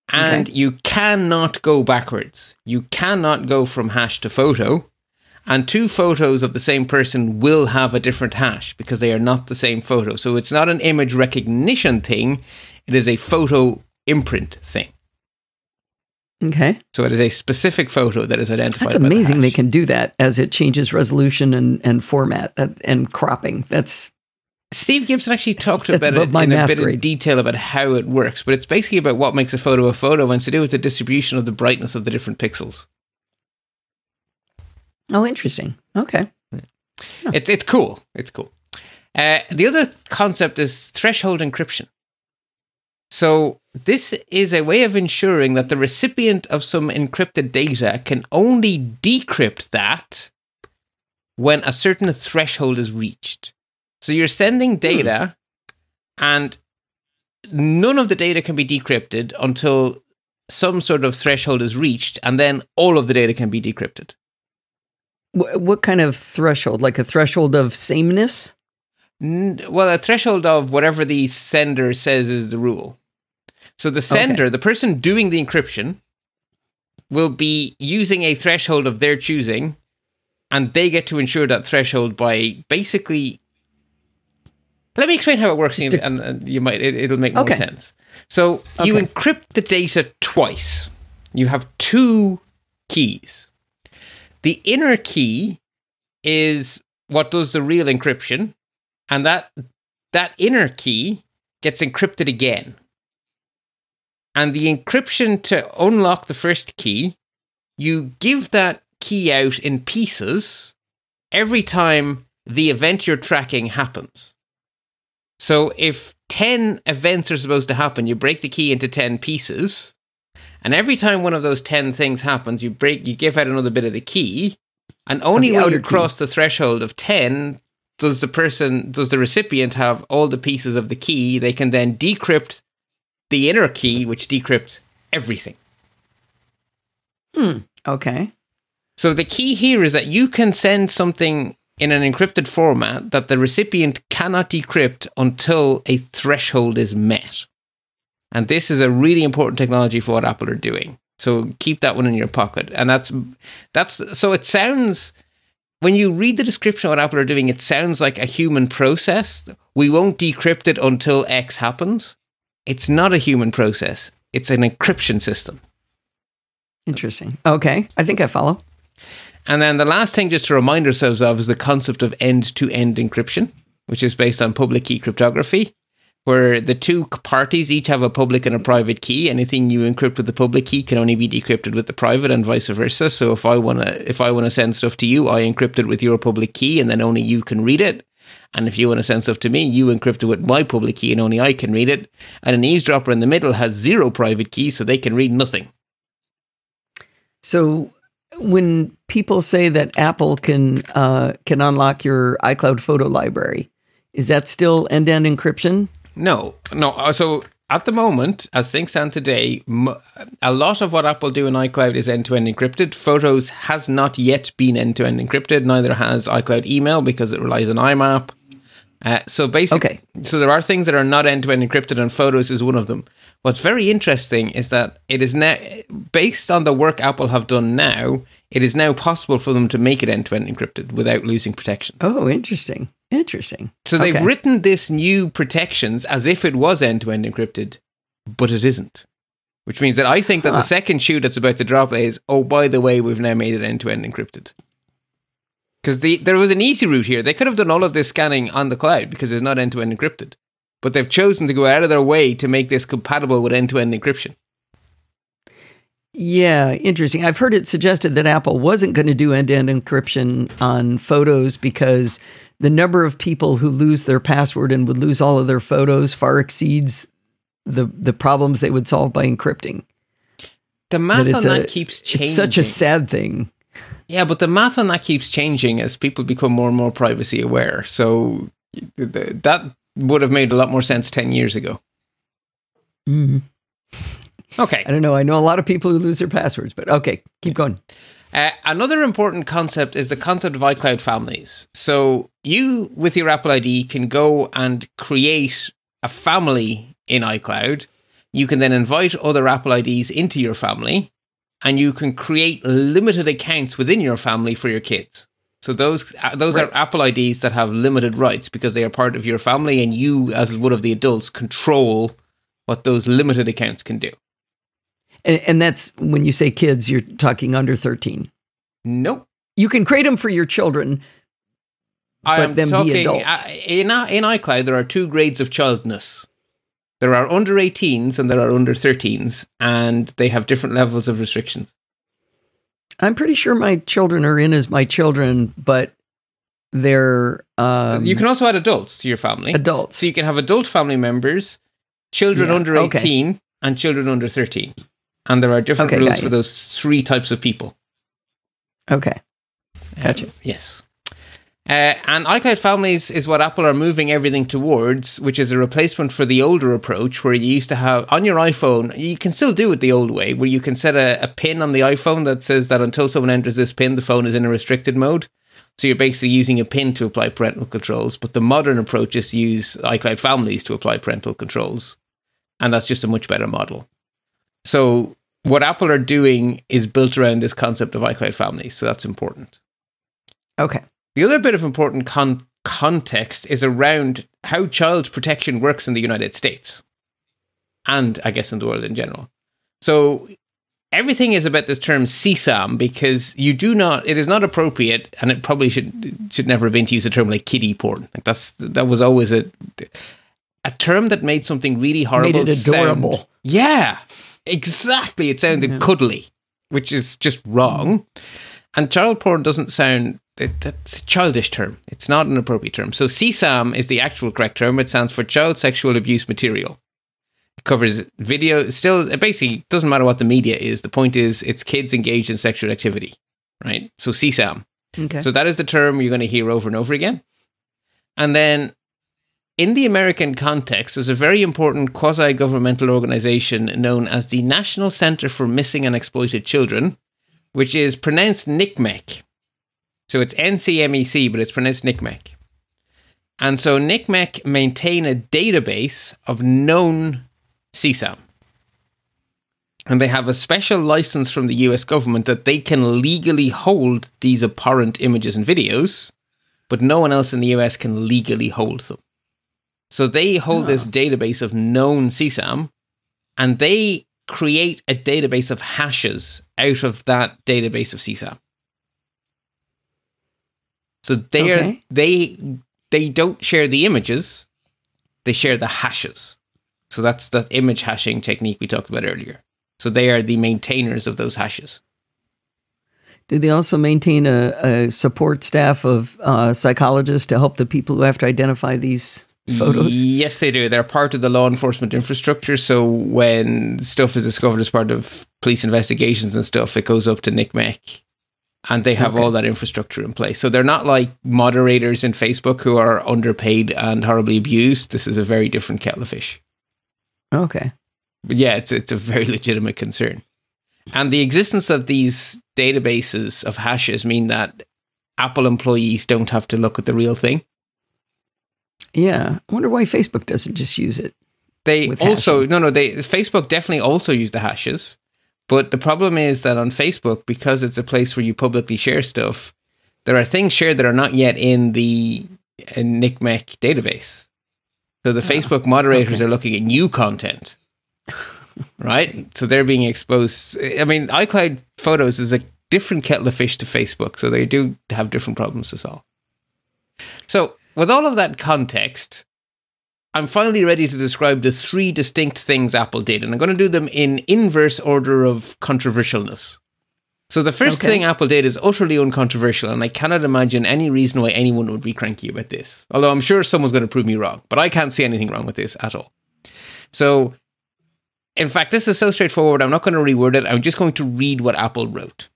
And okay. you cannot go backwards. You cannot go from hash to photo. And two photos of the same person will have a different hash because they are not the same photo. So it's not an image recognition thing, it is a photo imprint thing. Okay. So it is a specific photo that is identified. That's amazing. The they can do that as it changes resolution and, and format that, and cropping. That's Steve Gibson actually talked about it in a bit grade. of detail about how it works, but it's basically about what makes a photo a photo and to do with the distribution of the brightness of the different pixels. Oh, interesting. Okay. Huh. It's it's cool. It's cool. Uh, the other concept is threshold encryption. So, this is a way of ensuring that the recipient of some encrypted data can only decrypt that when a certain threshold is reached. So, you're sending hmm. data, hmm. and none of the data can be decrypted until some sort of threshold is reached, and then all of the data can be decrypted. What kind of threshold? Like a threshold of sameness? well, a threshold of whatever the sender says is the rule. So the sender, okay. the person doing the encryption, will be using a threshold of their choosing, and they get to ensure that threshold by basically. Let me explain how it works, and, and, you might it, will make okay. more sense. So okay. you encrypt the data twice. You have two keys. The inner key is what does the real encryption, and that that inner key gets encrypted again. And the encryption to unlock the first key, you give that key out in pieces every time the event you're tracking happens. So if 10 events are supposed to happen, you break the key into 10 pieces. And every time one of those 10 things happens, you break you give out another bit of the key. And only when you cross the threshold of 10 does the person, does the recipient have all the pieces of the key. They can then decrypt the inner key, which decrypts everything. Hmm. Okay. So the key here is that you can send something in an encrypted format that the recipient cannot decrypt until a threshold is met. And this is a really important technology for what Apple are doing. So keep that one in your pocket. And that's that's so it sounds when you read the description of what Apple are doing, it sounds like a human process. We won't decrypt it until X happens. It's not a human process, it's an encryption system. Interesting. Okay. I think I follow. And then the last thing just to remind ourselves of is the concept of end to end encryption, which is based on public key cryptography. where the two parties each have a public and a private key. Anything you encrypt with the public key can only be decrypted with the private, and vice versa. So if I wanna if I wanna send stuff to you, I encrypt it with your public key, and then only you can read it. And if you want to send stuff to me, you encrypt it with my public key, and only I can read it. And an eavesdropper in the middle has zero private key, so they can read nothing. So when people say that Apple can uh, can unlock your iCloud photo library, is that still end to end encryption? No, no. uh, So at the moment, as things stand today, a lot of what Apple do in iCloud is end to end encrypted. Photos has not yet been end to end encrypted. Neither has iCloud email because it relies on IMAP. Uh, so basically, Okay. so there are things that are not end to end encrypted, and photos is one of them. What's very interesting is that it is now based on the work Apple have done now. It is now possible for them to make it end to end encrypted without losing protection. Oh, interesting. Interesting. So they've Okay. written this new protections as if it was end to end encrypted, but it isn't. Which means that I think that Huh. the second shoe that's about to drop is, oh, by the way, we've now made it end to end encrypted. Because the, there was an easy route here. They could have done all of this scanning on the cloud because it's not end to end encrypted. But they've chosen to go out of their way to make this compatible with end to end encryption. Yeah, interesting. I've heard it suggested that Apple wasn't going to do end to end encryption on photos because the number of people who lose their password and would lose all of their photos far exceeds the the problems they would solve by encrypting. The math it's on a- that keeps changing. It's such a sad thing. Yeah, but the math on that keeps changing as people become more and more privacy aware. So th- th- that would have made a lot more sense 10 years ago. Mhm. Okay. I don't know. I know a lot of people who lose their passwords, but okay, keep going. Uh, another important concept is the concept of iCloud families. So you, with your Apple ID, can go and create a family in iCloud. You can then invite other Apple IDs into your family, and you can create limited accounts within your family for your kids. So those uh, those Right. are Apple IDs that have limited rights because they are part of your family, and you, as one of the adults, control what those limited accounts can do. And, and that's when you say kids, you're talking under 13. Nope. You can create them for your children. But am them be adults. uh, in in iCloud. There are two grades of childness. There are under 18s and there are under 13s, and they have different levels of restrictions. I'm pretty sure my children are in as my children, but they're um, you can also add adults to your family. Adults. so you can have adult family members, children Yeah, under okay. 18, and children under 13. And there are different Okay, rules for those three types of people. okay. Gotcha. Um, yes. Uh, and iCloud Families is what Apple are moving everything towards, which is a replacement for the older approach where you used to have on your iPhone, you can still do it the old way, where you can set a, a pin on the iPhone that says that until someone enters this pin, the phone is in a restricted mode. So you're basically using a pin to apply parental controls. But the modern approach is to use iCloud Families to apply parental controls. And that's just a much better model. So what Apple are doing is built around this concept of iCloud Families. So that's important. Okay. The other bit of important con- context is around how child protection works in the United States and I guess in the world in general. So everything is about this term CSAM because you do not it is not appropriate and it probably should should never have been to use a term like kiddie porn. Like that's that was always a a term that made something really horrible Made it sound- adorable. yeah, exactly. It sounded Yeah. cuddly, which is just wrong. And child porn doesn't sound. It, that's a childish term. It's not an appropriate term. So CSAM is the actual correct term. It stands for child sexual abuse material. It covers video. Still, it basically doesn't matter what the media is. The point is, it's kids engaged in sexual activity, right? So CSAM. Okay. So that is the term you're going to hear over and over again. And then in the American context, there's a very important quasi governmental organization known as the National Center for Missing and Exploited Children, which is pronounced NCMEC. So it's NCMEC, but it's pronounced NCMEC. And so NCMEC maintain a database of known CSAM. And they have a special license from the US government that they can legally hold these abhorrent images and videos, but no one else in the US can legally hold them. So they hold ah. this database of known CSAM and they create a database of hashes out of that database of CSAM. So they are Okay. they they don't share the images, they share the hashes. So that's the image hashing technique we talked about earlier. So they are the maintainers of those hashes. Do they also maintain a, a support staff of uh, psychologists to help the people who have to identify these photos? Yes, they do. They're part of the law enforcement infrastructure. So when stuff is discovered as part of police investigations and stuff, it goes up to NCMEC and they have Okay. all that infrastructure in place. So they're not like moderators in Facebook who are underpaid and horribly abused. This is a very different kettle of fish. Okay. But yeah, it's it's a very [LAUGHS] legitimate concern. And the existence of these databases of hashes mean that Apple employees don't have to look at the real thing. Yeah. I wonder why Facebook doesn't just use it. They also hashing. no no they Facebook definitely also use the hashes, but the problem is that on Facebook because it's a place where you publicly share stuff, there are things shared that are not yet in the uh, NCMEC database. So the Facebook moderators okay. are looking at new content, right? So they're being exposed. I mean, iCloud Photos is a different kettle of fish to Facebook, so they do have different problems to solve. So with all of that context, I'm finally ready to describe the three distinct things Apple did, and I'm going to do them in inverse order of controversialness. So the first Okay. thing Apple did is utterly uncontroversial, and I cannot imagine any reason why anyone would be cranky about this. Although I'm sure someone's going to prove me wrong, but I can't see anything wrong with this at all. So, in fact, this is so straightforward. I'm not going to reword it. I'm just going to read what Apple wrote.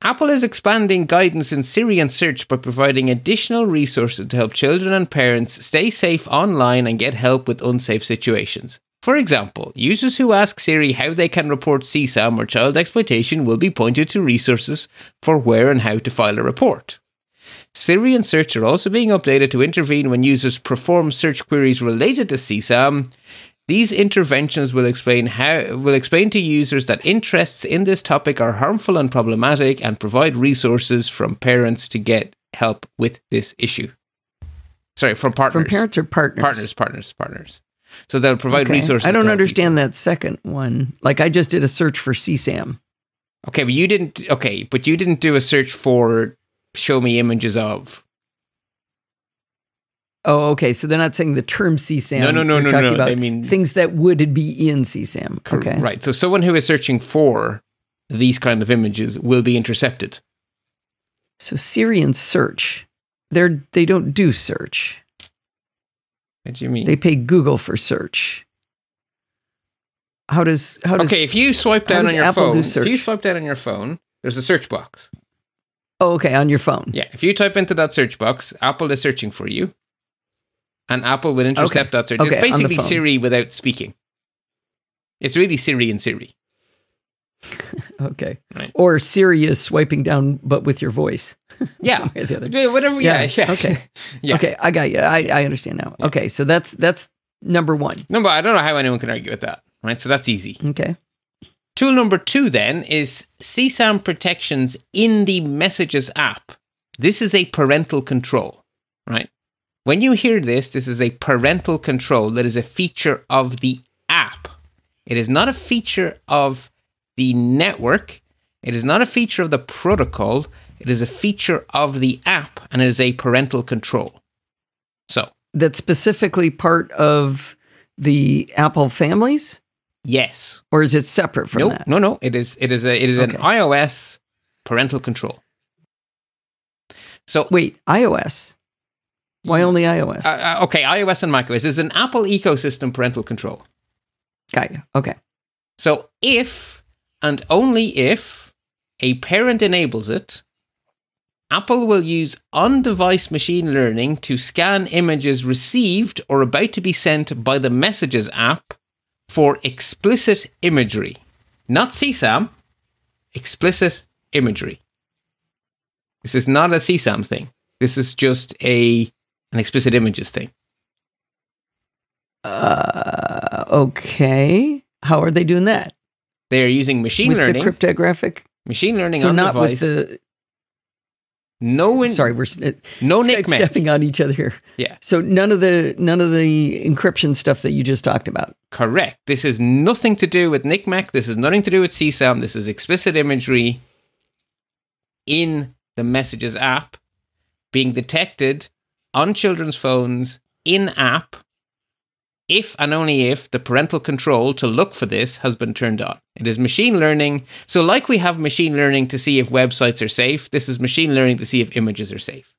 Apple is expanding guidance in Siri and search by providing additional resources to help children and parents stay safe online and get help with unsafe situations. For example, users who ask Siri how they can report CSAM or child exploitation will be pointed to resources for where and how to file a report. Siri and Search are also being updated to intervene when users perform search queries related to CSAM. These interventions will explain how will explain to users that interests in this topic are harmful and problematic and provide resources from parents to get help with this issue. Sorry, from partners. From parents or partners? partners, partners, partners. So they'll provide Okay. resources. I don't understand that second one. Like I just did a search for CSAM. people. Okay, but you didn't. Okay, but you didn't do a search for show me images of. Oh, okay. So they're not saying the term CSAM. No, no, no, They're no, talking no. About They mean- things that would be in CSAM. Okay. Right. So someone who is searching for these kind of images will be intercepted. So Siri and search, they're they don't do search. What do you mean? They pay Google for search. How does how does okay, if you swipe down on your Apple phone, do if you swipe down on your phone, there's a search box. Oh, okay, on your phone. Yeah, if you type into that search box, Apple is searching for you, and Apple will intercept that search. Okay, it's basically. Siri without speaking. It's really Siri and Siri. [LAUGHS] Okay. Right. Or Siri is swiping down, but with your voice. [LAUGHS] Yeah, One [LAUGHS] way or the other. Whatever. Yeah, Yeah, yeah. okay. yeah. Okay, I got you. I, I understand now. Okay, so that's that's number one. But I don't know how anyone can argue with that. Right, so that's easy. Okay. Tool number two then is CSAM protections in the Messages app. This is a parental control, right? When you hear this, this is a parental control that is a feature of the app. It is not a feature of the network. It is not a feature of the protocol. It is a feature of the app and it is a parental control. So, That's specifically part of the Apple families, yes. or is it separate from no, that? no, no. It is it is a it is an iOS parental control. So Wait, iOS. Why only iOS? uh, uh, okay, iOS and macOS is an Apple ecosystem parental control. got you. Okay. So if and only if a parent enables it, Apple will use on-device machine learning to scan images received or about to be sent by the Messages app for explicit imagery. Not CSAM, explicit imagery. This is not a CSAM thing. This is just a an explicit images thing. Uh, okay. How are they doing that? They are using machine with learning, the cryptographic. machine learning So on not device. with the. no one, Sorry, we're no Skype stepping on each other here. Yeah. So none of the none of the encryption stuff that you just talked about. Correct. This is nothing to do with NCMEC. This is nothing to do with CSAM. This is explicit imagery in the Messages app being detected on children's phones in app if and only if the parental control to look for this has been turned on. It is machine learning. So, like we have machine learning to see if websites are safe, this is machine learning to see if images are safe.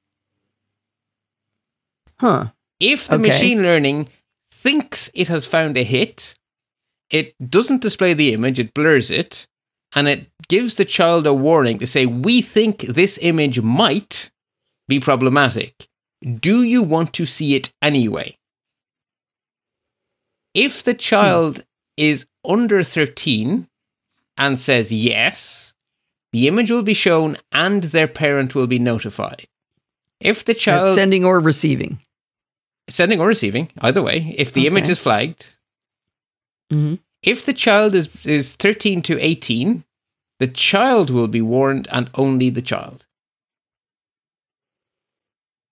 Huh. If the Okay. machine learning thinks it has found a hit, it doesn't display the image, it blurs it, and it gives the child a warning to say, We think this image might be problematic. Do you want to see it anyway? If the child is under 13 and says yes, the image will be shown and their parent will be notified. If the That's child sending or receiving. sending or receiving, either way, if the image is flagged, hmm if the child is, is 13 to 18, the child will be warned and only the child.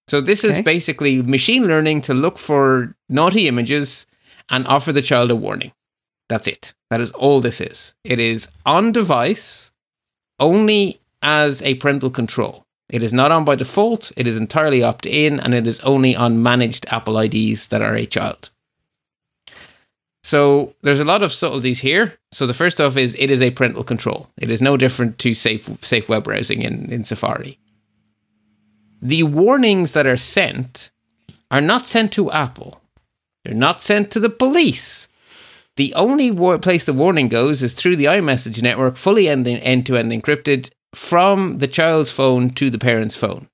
So, this is basically machine learning to look for naughty images and offer the child a warning. That's it. That is all this is. It is on device only as a parental control. It is not on by default, it is entirely opt in, and it is only on managed Apple IDs that are a child. So there's a lot of subtleties here. So the first off is it is a parental control. It is no different to safe safe web browsing in, in Safari. The warnings that are sent are not sent to Apple. They're not sent to the police. The only war- place the warning goes is through the iMessage network, fully end to end encrypted from the child's phone to the parent's phone.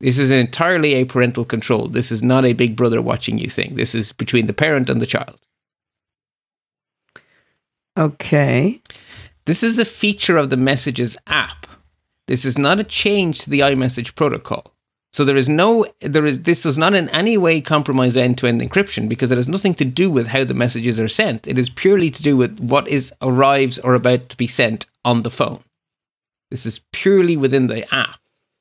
This is entirely a parental control. This is not a big brother watching you thing. This is between the parent and the child. Okay. This is a feature of the Messages app. This is not a change to the iMessage protocol. So there is no there is this does not in any way compromise end-to-end encryption because it has nothing to do with how the messages are sent. It is purely to do with what is arrives or about to be sent on the phone. This is purely within the app.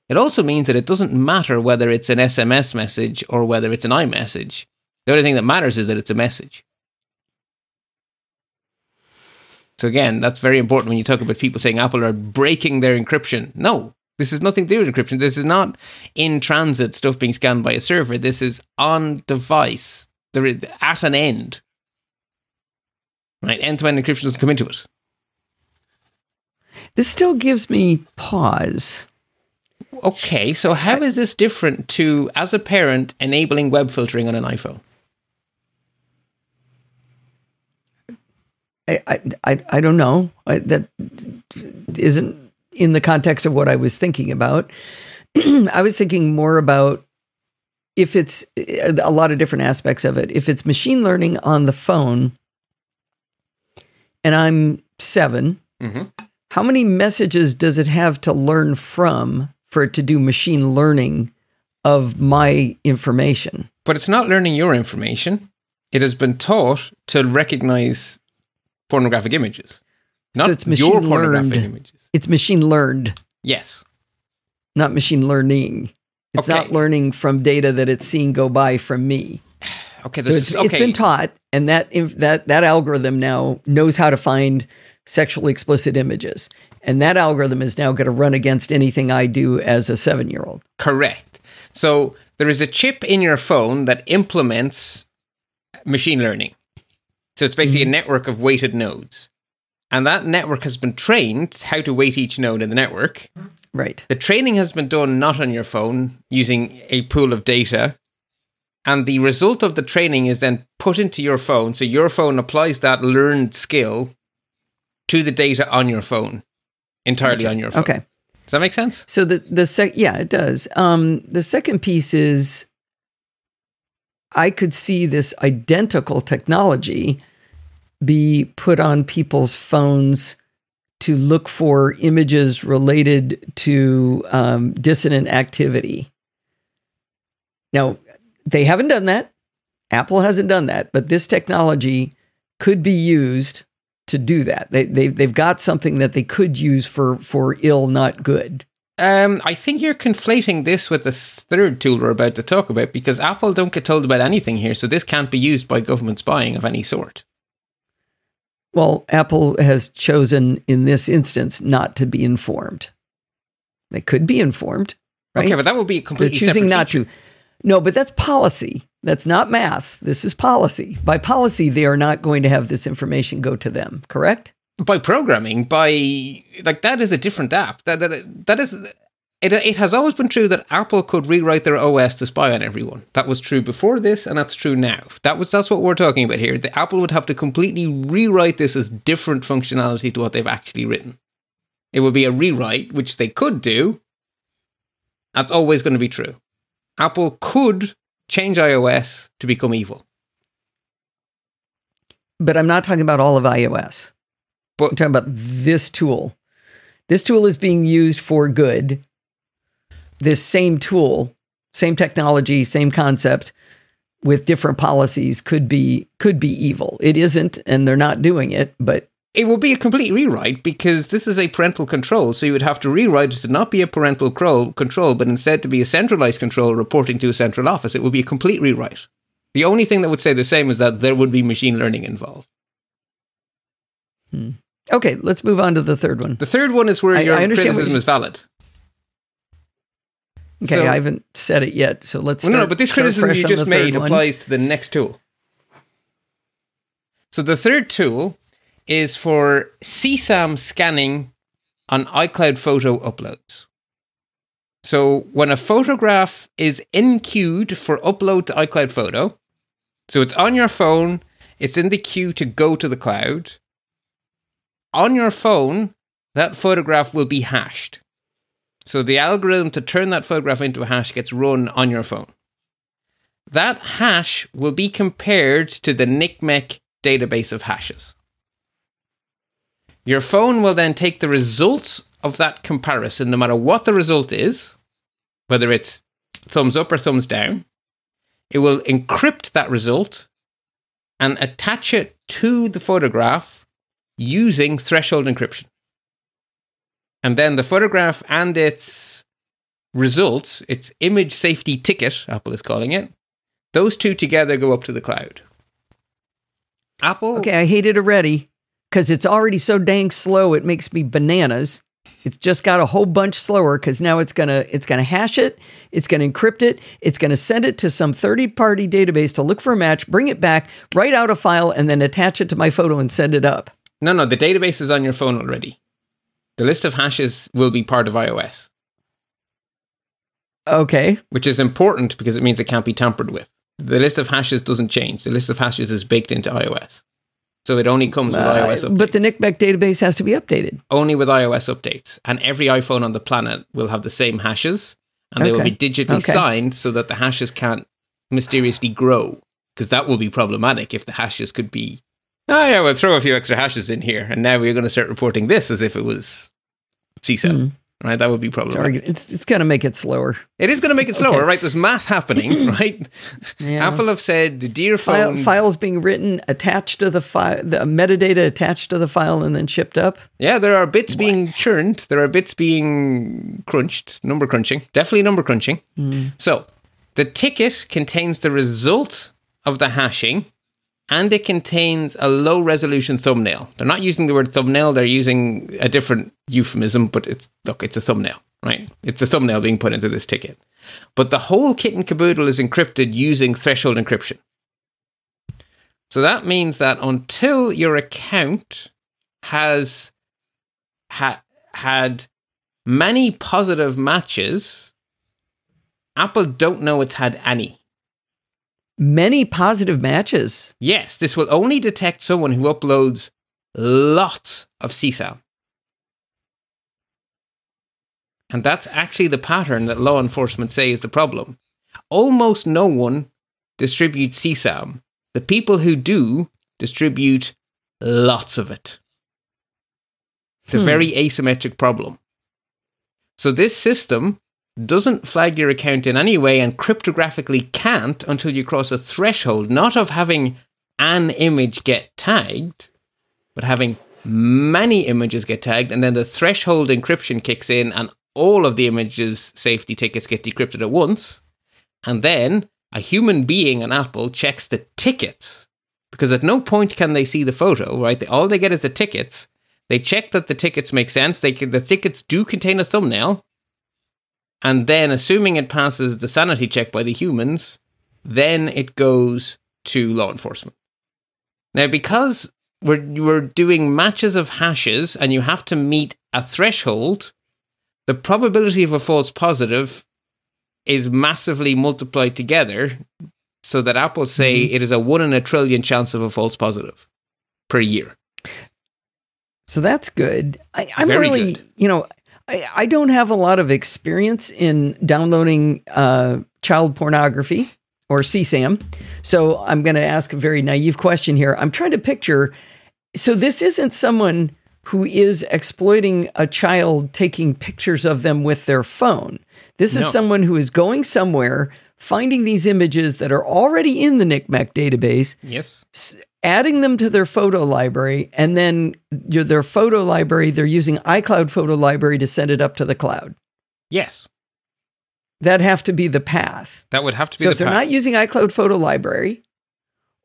It also means that it doesn't matter whether it's an SMS message or whether it's an iMessage. The only thing that matters is that it's a message. So again, that's very important when you talk about people saying Apple are breaking their encryption. No, this is nothing to do with encryption. This is not in transit stuff being scanned by a server. This is on device. There is at an end. Right, end to end encryption doesn't come into it. This still gives me pause. Okay, so how is this different to, as a parent, enabling web filtering on an iPhone? I, I, I, don't know. I, that isn't in the context of what I was thinking about. [CLEARS THROAT] I was thinking more about if it's a lot of different aspects of it. If it's machine learning on the phone and I'm 7 Mhm. how many messages does it have to learn from for it to do machine learning of my information? But it's not learning your information. It has been taught to recognize pornographic images, So not it's your machine pornographic learned. images. It's machine learned. Yes. not machine learning. It's Okay. not learning from data that it's seen go by from me. [SIGHS] Okay. So it's is, it's okay. been taught, and that that that algorithm now knows how to find sexually explicit images, and that algorithm is now going to run against anything I do as a seven year old. Correct. So there is a chip in your phone that implements machine learning. So it's basically a network of weighted nodes. And that network has been trained how to weight each node in the network. Right. The training has been done not on your phone using a pool of data. And the result of the training is then put into your phone. So your phone applies that learned skill to the data on your phone, entirely on your phone. Okay. Does that make sense? So the the sec yeah it does. Um, the second piece is I could see this identical technology be put on people's phones to look for images related to um, dissonant activity. Now they haven't done that. Apple hasn't done that, but this technology could be used to do that. They, they they've got something that they could use for for ill, not good. Um, I think you're conflating this with this third tool we're about to talk about because Apple don't get told about anything here, so this can't be used by government spying of any sort. Well, Apple has chosen in this instance not to be informed. They could be informed, right? Okay, but that would be a They're choosing not feature. to. No, but that's policy. That's not math. This is policy. By policy, they are not going to have this information go to them, correct? By programming, by like that is a different app. That that, that is it, it has always been true that Apple could rewrite their OS to spy on everyone. That was true before this, and that's true now. That was that's what we're talking about here. The Apple would have to completely rewrite this as different functionality to what they've actually written. It would be a rewrite, which they could do. That's always going to be true. Apple could change iOS to become evil. But I'm not talking about all of iOS. But I'm talking about this tool. This tool is being used for good this same tool, same technology, same concept with different policies could be could be evil. It isn't and they're not doing it, but it would be a complete rewrite because this is a parental control. So you would have to rewrite it to not be a parental control, but instead to be a centralized control reporting to a central office. It would be a complete rewrite. The only thing that would say the same is that there would be machine learning involved. Hmm. Okay, let's move on to the third one. The third one is where I, your I criticism is valid. Okay, so, I haven't said it yet, so let's. Start, no, no, but this criticism you just made applies to the next tool. So the third tool is for CSAM scanning on iCloud photo uploads. So when a photograph is in queued for upload to iCloud Photo, so it's on your phone, it's in the queue to go to the cloud. On your phone, that photograph will be hashed. So the algorithm to turn that photograph into a hash gets run on your phone. That hash will be compared to the NCMEC database of hashes. Your phone will then take the results of that comparison, no matter what the result is, whether it's thumbs up or thumbs down. It will encrypt that result and attach it to the photograph using threshold encryption. And then the photograph and its results, its image safety ticket, Apple is calling it, those two together go up to the cloud. Apple. Okay, I hate it already because it's already so dang slow. It makes me bananas. It's just got a whole bunch slower because now it's gonna it's gonna hash it, it's gonna encrypt it, it's gonna send it to some third party database to look for a match, bring it back, write out a file, and then attach it to my photo and send it up. No, no, the database is on your phone already. The list of hashes will be part of iOS. Okay. Which is important because it means it can't be tampered with. The list of hashes doesn't change. The list of hashes is baked into iOS. So it only comes with uh, iOS updates. But the NCMEC database has to be updated. Only with iOS updates. And every iPhone on the planet will have the same hashes and okay. they will be digitally okay. signed so that the hashes can't mysteriously grow. Because that will be problematic if the hashes could be oh yeah, we'll throw a few extra hashes in here, and now we're going to start reporting this as if it was CSAM. Mm. Right, that would be problematic. It's it's going to make it slower. It is going to make it slower, okay. right? There's math happening, [CLEARS THROAT] right? Yeah. Apple have said the dear phone file, files being written attached to the file, the metadata attached to the file, and then shipped up. Yeah, there are bits what? being churned. There are bits being crunched, number crunching, definitely number crunching. Mm. So the ticket contains the result of the hashing and it contains a low resolution thumbnail. They're not using the word thumbnail, they're using a different euphemism, but it's look, it's a thumbnail, right? It's a thumbnail being put into this ticket. But the whole kit and caboodle is encrypted using threshold encryption. So that means that until your account has ha- had many positive matches, Apple don't know it's had any many positive matches. Yes, this will only detect someone who uploads lots of CSAM. And that's actually the pattern that law enforcement say is the problem. Almost no one distributes CSAM. The people who do distribute lots of it. It's hmm. a very asymmetric problem. So this system doesn't flag your account in any way and cryptographically can't until you cross a threshold, not of having an image get tagged, but having many images get tagged, and then the threshold encryption kicks in and all of the images safety tickets get decrypted at once. And then a human being on Apple checks the tickets because at no point can they see the photo, right? All they get is the tickets. They check that the tickets make sense. They can, the tickets do contain a thumbnail, and then assuming it passes the sanity check by the humans, then it goes to law enforcement. Now, because we're, we're doing matches of hashes and you have to meet a threshold, the probability of a false positive is massively multiplied together so that Apple say Mm-hmm. it is a one in a trillion chance of a false positive per year. So that's good. I, I'm Very really, good. you know, I, I don't have a lot of experience in downloading uh, child pornography or CSAM. So I'm going to ask a very naive question here. I'm trying to picture. So this isn't someone who is exploiting a child taking pictures of them with their phone. This is someone who is going somewhere, finding these images that are already in the NCMEC database, Yes. Adding them to their photo library, and then your, their photo library, they're using iCloud Photo Library to send it up to the cloud. Yes. That have to be the path. That would have to be So the if they're path. not using iCloud Photo Library,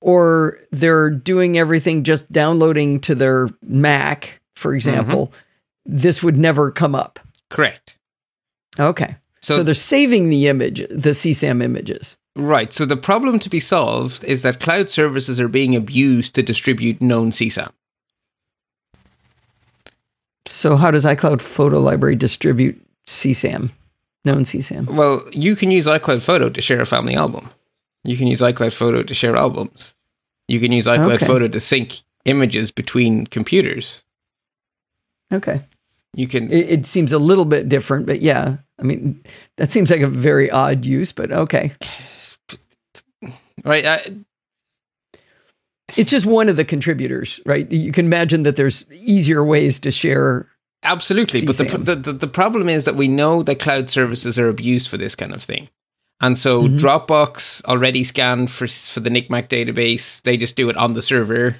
or they're doing everything just downloading to their Mac, for mm-hmm. example, this would never come up. Correct. Okay. So, So- they're saving the image, the CSAM images. Right. So the problem to be solved is that cloud services are being abused to distribute known CSAM. So how does iCloud Photo Library distribute CSAM, known CSAM? Well, you can use iCloud Photo to share a family album. You can use iCloud Photo to share albums. You can use iCloud Okay. Photo to sync images between computers. Okay. You can It, it seems a little bit different, but yeah. I mean, that seems like a very odd use, but okay. [SIGHS] right. I, It's just one of the contributors, right? You can imagine that there's easier ways to share. Absolutely, but the, the the problem is that we know that cloud services are abused for this kind of thing, and so Mhm. Dropbox already scanned for for the NCMEC database. They just do it on the server.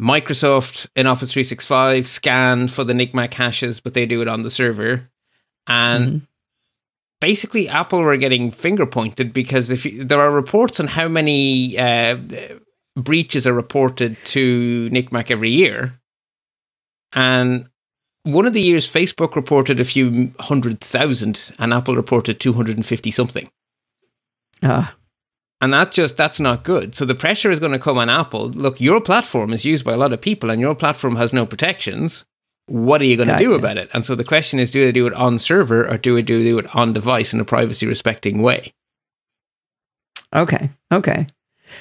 Microsoft in Office three six five scan for the NCMEC hashes, but they do it on the server. And Mhm. Basically, Apple were getting finger pointed because if you, there are reports on how many uh, breaches are reported to NCMEC every year, and one of the years Facebook reported a few hundred thousand, and Apple reported two hundred and fifty something. Ah, And that just that's not good. So the pressure is going to come on Apple. Look, your platform is used by a lot of people, and your platform has no protections. What are you going to do about it? And so the question is: Do they do it on server, or do they do do it on device in a privacy respecting way? okay. Okay.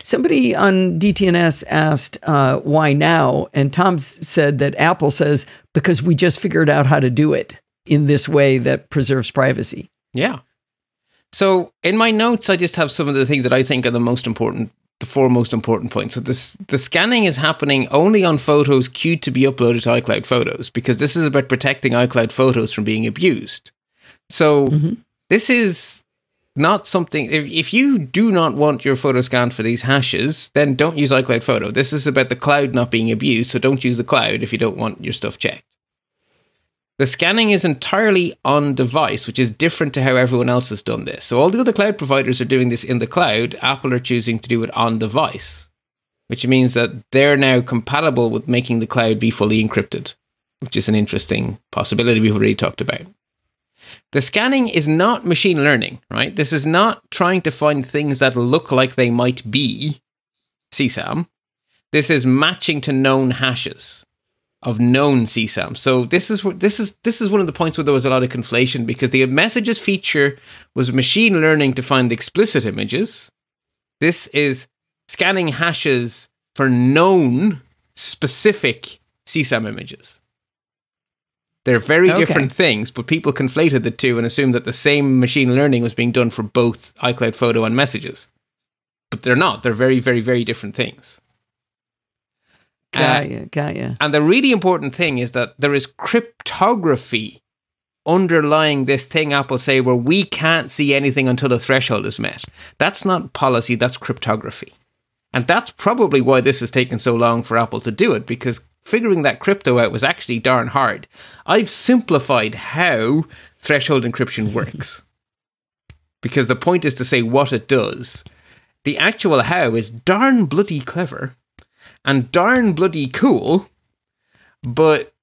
Somebody on DTNS asked uh, why now, and Tom said that Apple says because we just figured out how to do it in this way that preserves privacy. Yeah. So in my notes, I just have some of the things that I think are the most important, the four most important points. So this, the scanning is happening only on photos queued to be uploaded to iCloud Photos because this is about protecting iCloud Photos from being abused. So Mhm. this is not something. If, if you do not want your photo scanned for these hashes, then don't use iCloud Photo. This is about the cloud not being abused. So don't use the cloud if you don't want your stuff checked. The scanning is entirely on device, which is different to how everyone else has done this. So all the other cloud providers are doing this in the cloud. Apple are choosing to do it on device, which means that they're now compatible with making the cloud be fully encrypted, which is an interesting possibility we've already talked about. The scanning is not machine learning, right? This is not trying to find things that look like they might be CSAM. This is matching to known hashes of known CSAM. So this is what this is this is one of the points where there was a lot of conflation because the messages feature was machine learning to find explicit images. This is scanning hashes for known specific CSAM images. They're very Okay. different things, but people conflated the two and assumed that the same machine learning was being done for both iCloud Photo and messages. But they're not. They're very, very, very different things. Uh, Got ya, got ya. and the really important thing is that there is cryptography underlying this thing Apple say where we can't see anything until the threshold is met. That's not policy, that's cryptography. And that's probably why this has taken so long for Apple to do it, because figuring that crypto out was actually darn hard. I've simplified how threshold encryption [LAUGHS] works. because the point is to say what it does. The actual how is darn bloody clever and darn bloody cool, but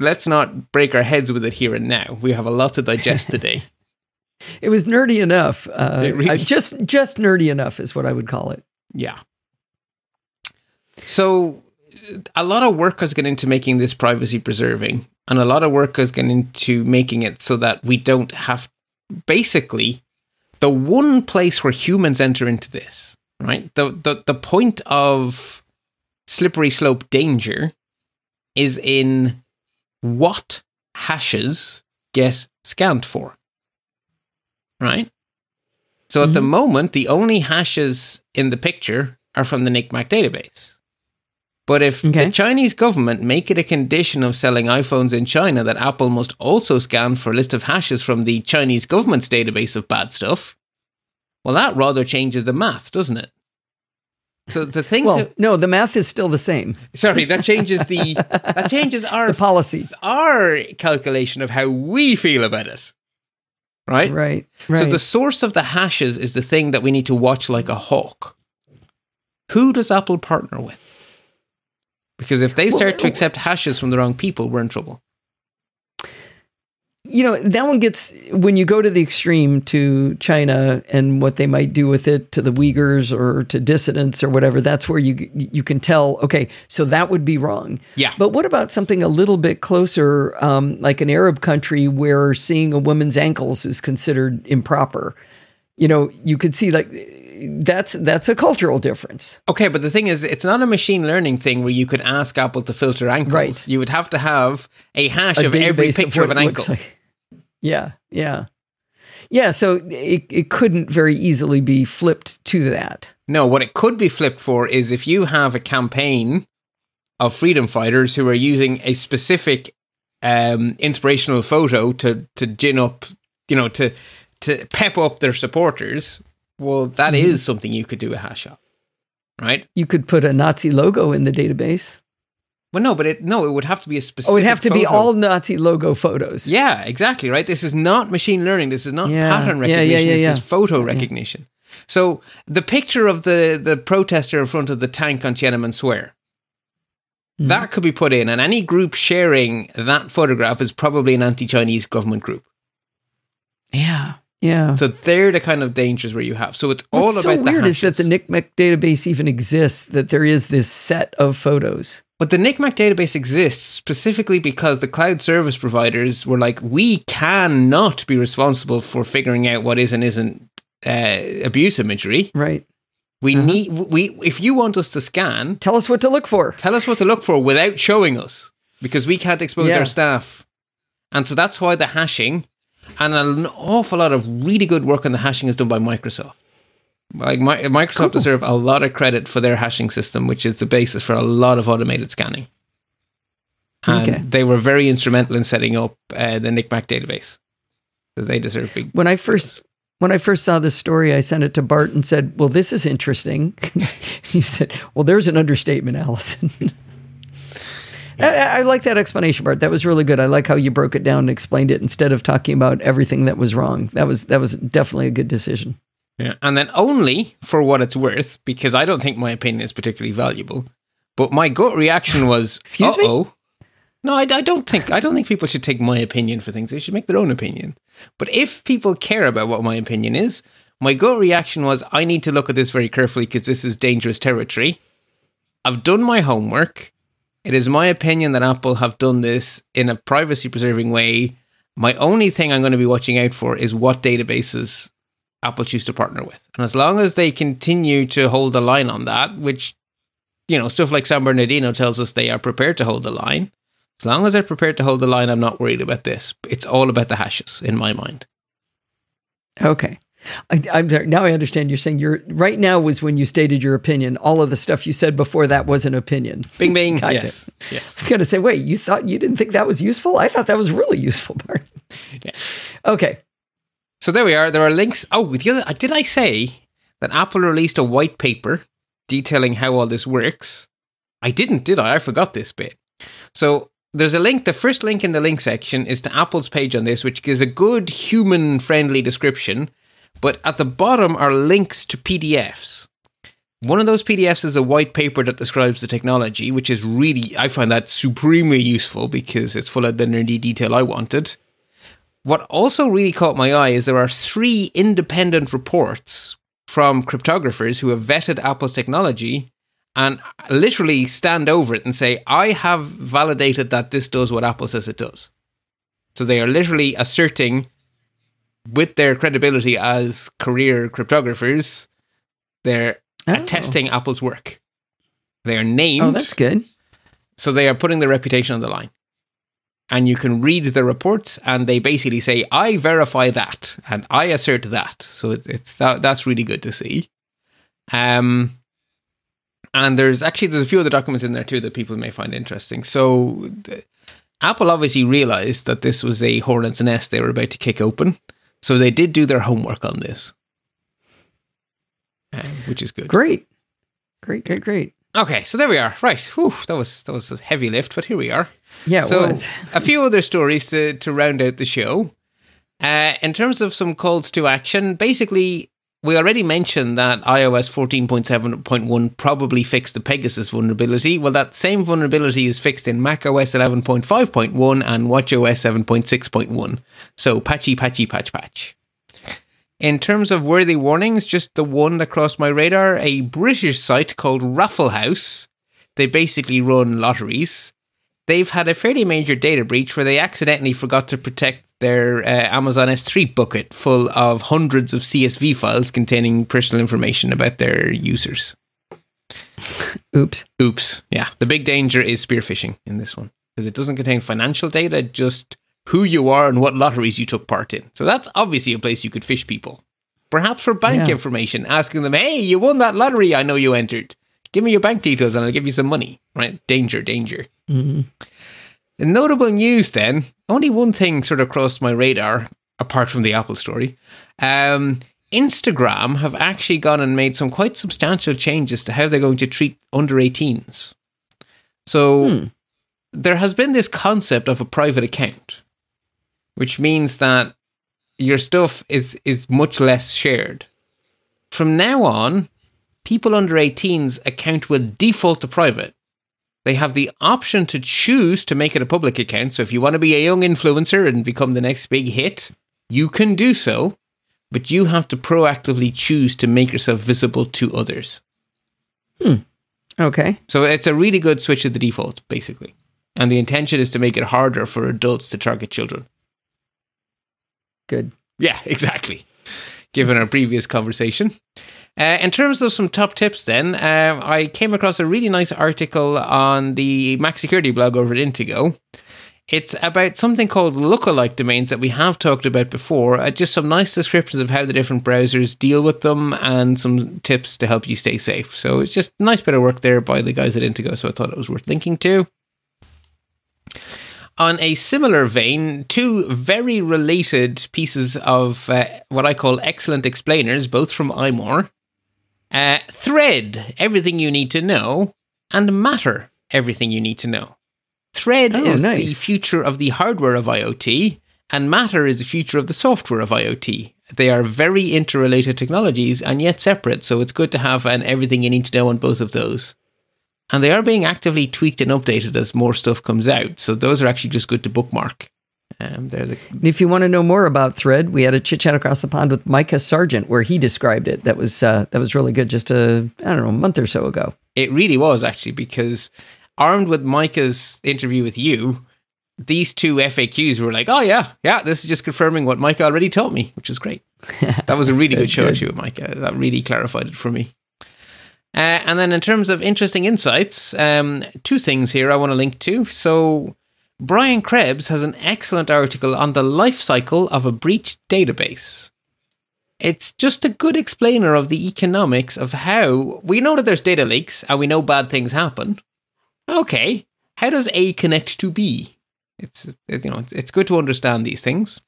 let's not break our heads with it here and now. We have a lot to digest [LAUGHS] today. It was nerdy enough. Uh, really- just just nerdy enough is what I would call it. Yeah. So a lot of work has gone into making this privacy preserving, and a lot of work has gone into making it so that we don't have basically the one place where humans enter into this, right? The the the point of slippery slope danger is in what hashes get scanned for. Right? So at the mm-hmm. moment, the only hashes in the picture are from the NCMEC database. But if Okay. the Chinese government make it a condition of selling iPhones in China that Apple must also scan for a list of hashes from the Chinese government's database of bad stuff, well, that rather changes the math, doesn't it? So the thing Well, to no, the math is still the same. sorry, that changes the [LAUGHS] that changes our The policy, our calculation of how we feel about it. Right? right? So the source of the hashes is the thing that we need to watch like a hawk. Who does Apple partner with? Because if they start to oh. accept hashes from the wrong people, we're in trouble. You know that one gets when you go to the extreme to China and what they might do with it to the Uyghurs or to dissidents or whatever. That's where you you can tell. Okay, so that would be wrong. Yeah. But what about something a little bit closer, um, like an Arab country where seeing a woman's ankles is considered improper? You know, you could see like that's that's a cultural difference. Okay, but the thing is, it's not a machine learning thing where you could ask Apple to filter ankles. Right. You would have to have a hash A of every picture of, what an ankle. like. Yeah, yeah, yeah. So it it couldn't very easily be flipped to that. No, what it could be flipped for is if you have a campaign of freedom fighters who are using a specific um, inspirational photo to to gin up, you know, to to pep up their supporters. Well, that is Mm-hmm. something you could do a hash of, right? You could put a Nazi logo in the database. Well, no, but it no, it would have to be a specific. Oh, it'd have to be all Nazi logo photos. Yeah, exactly. Right. This is not machine learning. This is not Yeah, pattern yeah, yeah, recognition. yeah, this is photo recognition. So the picture of the the protester in front of the tank on Tiananmen Square. Mm-hmm. That could be put in, and any group sharing that photograph is probably an anti-Chinese government group. Yeah, yeah. So they're the kind of dangers where you have. So it's all What's about so weird is that the. NCMEC database even exists. That there is this set of photos. But the NCMEC database exists specifically because the cloud service providers were like, we cannot be responsible for figuring out what is and isn't uh, abuse imagery. Right. We Uh-huh. need we if you want us to scan, Tell us what to look for. tell us what to look for without showing us because we can't expose Yeah. our staff. And so that's why the hashing and an awful lot of really good work on the hashing is done by Microsoft. Like Mi- Microsoft deserve a lot of credit for their hashing system, which is the basis for a lot of automated scanning. And Okay. they were very instrumental in setting up uh, the NCMEC database. So they deserve big. When I first when I first saw this story, I sent it to Bart and said, "Well, this is interesting." [LAUGHS] you said, "Well, there's an understatement, Allison." [LAUGHS] I, I like that explanation, Bart. That was really good. I like how you broke it down and explained it instead of talking about everything that was wrong. That was that was definitely a good decision. Yeah. And then only for what it's worth, because I don't think my opinion is particularly valuable. But my gut reaction [LAUGHS] was, Excuse me? "Uh-oh." No, I, I don't think I don't think people should take my opinion for things. They should make their own opinion. But if people care about what my opinion is, my gut reaction was, I need to look at this very carefully because this is dangerous territory. I've done my homework. It is my opinion that Apple have done this in a privacy preserving way. My only thing I'm going to be watching out for is what databases Apple choose to partner with. And as long as they continue to hold the line on that, which, you know, stuff like San Bernardino tells us they are prepared to hold the line, as long as they're prepared to hold the line, I'm not worried about this. It's all about the hashes in my mind. Okay. I, I'm sorry. Now I understand. You're saying you're right now was when you stated your opinion. All of the stuff you said before that was an opinion. Bing, bing. Got yes. I Yes. was going to say, wait, you thought you didn't think that was useful? I thought that was really useful, [LAUGHS] Bart. Yeah. Okay. So there we are. There are links. Oh, the other, uh, did I say that Apple released a white paper detailing how all this works? I didn't, did I? I forgot this bit. So there's a link. The first link in the link section is to Apple's page on this, which gives a good human friendly description. But at the bottom are links to PDFs. One of those PDFs is a white paper that describes the technology, which is really, I find that supremely useful because it's full of the nerdy detail I wanted. what also really caught my eye is there are three independent reports from cryptographers who have vetted Apple's technology and literally stand over it and say, I have validated that this does what Apple says it does. So they are literally asserting, with their credibility as career cryptographers, they're Oh. attesting Apple's work. They are named. Oh, that's good. So they are putting their reputation on the line. And you can read the reports, and they basically say, "I verify that, and I assert that." So it, it's that that's really good to see. Um, and there's actually there's a few other documents in there too that people may find interesting. So the, Apple obviously realized that this was a hornet's nest they were about to kick open, so they did do their homework on this, um, which is good. Great. Great, great, great. Okay, so there we are. Right, Whew, that was that was a heavy lift, but here we are. Yeah, so it was. [LAUGHS] a few other stories to to round out the show. Uh, in terms of some calls to action, basically, we already mentioned that iOS 14.7.1 probably fixed the Pegasus vulnerability. Well, that same vulnerability is fixed in macOS 11.5.1 and watchOS 7.6.1. So patchy, patchy, patch, patch. In terms of worthy warnings, just the one that crossed my radar a British site called Raffle House. They basically run lotteries. They've had a fairly major data breach where they accidentally forgot to protect their uh, Amazon S3 bucket full of hundreds of CSV files containing personal information about their users. [LAUGHS] Oops. Oops. Yeah. The big danger is spear phishing in this one because it doesn't contain financial data, just who you are and what lotteries you took part in. So that's obviously a place you could fish people. Perhaps for bank Yeah. information, asking them, hey, you won that lottery I know you entered. Give me your bank details and I'll give you some money. Right? Danger, danger. Mhm. In notable news, then, only one thing sort of crossed my radar, apart from the Apple story. Um, Instagram have actually gone and made some quite substantial changes to how they're going to treat under 18s. So Hmm. there has been this concept of a private account, which means that your stuff is is much less shared. From now on, people under 18's account will default to private. They have the option to choose to make it a public account. So if you want to be a young influencer and become the next big hit, you can do so, but you have to proactively choose to make yourself visible to others. Hmm. Okay. So it's a really good switch to the default, basically. And the intention is to make it harder for adults to target children. Good. Yeah, [LAUGHS] exactly. Given our previous conversation. Uh, in terms of some top tips, then, um, I came across a really nice article on the Mac Security blog over at Intego. It's about something called lookalike domains that we have talked about before. Uh, just some nice descriptions of how the different browsers deal with them and some tips to help you stay safe. So it's just a nice bit of work there by the guys at Intego. So I thought it was worth linking to. On a similar vein, two very related pieces of uh, what I call excellent explainers, both from iMore. Uh, thread, everything you need to know, and matter, everything you need to know. Thread Oh, is the future of the hardware of IoT, and matter is the future of the software of IoT. They are very interrelated technologies and yet separate, so it's good to have an everything you need to know on both of those. And they are being actively tweaked and updated as more stuff comes out, so those are actually just good to bookmark. Um, the And If you want to know more about Thread, we had a chit chat across the pond with Micah Sargent where he described it. That was uh, that was really good. Just a I don't know a month or so ago. It really was actually because armed with Micah's interview with you, these two FAQs were like, "Oh yeah, yeah, this is just confirming what Micah already taught me," which is great. [LAUGHS] that was a really good, Good, show good. with Micah. That really clarified it for me. Uh, and then in terms of interesting insights, um, two things here I want to link to. So Brian Krebs has an excellent article on the life cycle of a breached database. It's just a good explainer of the economics of how we know that there's data leaks and we know bad things happen. Okay, how does A connect to B? It's it- you know it's good to understand these things.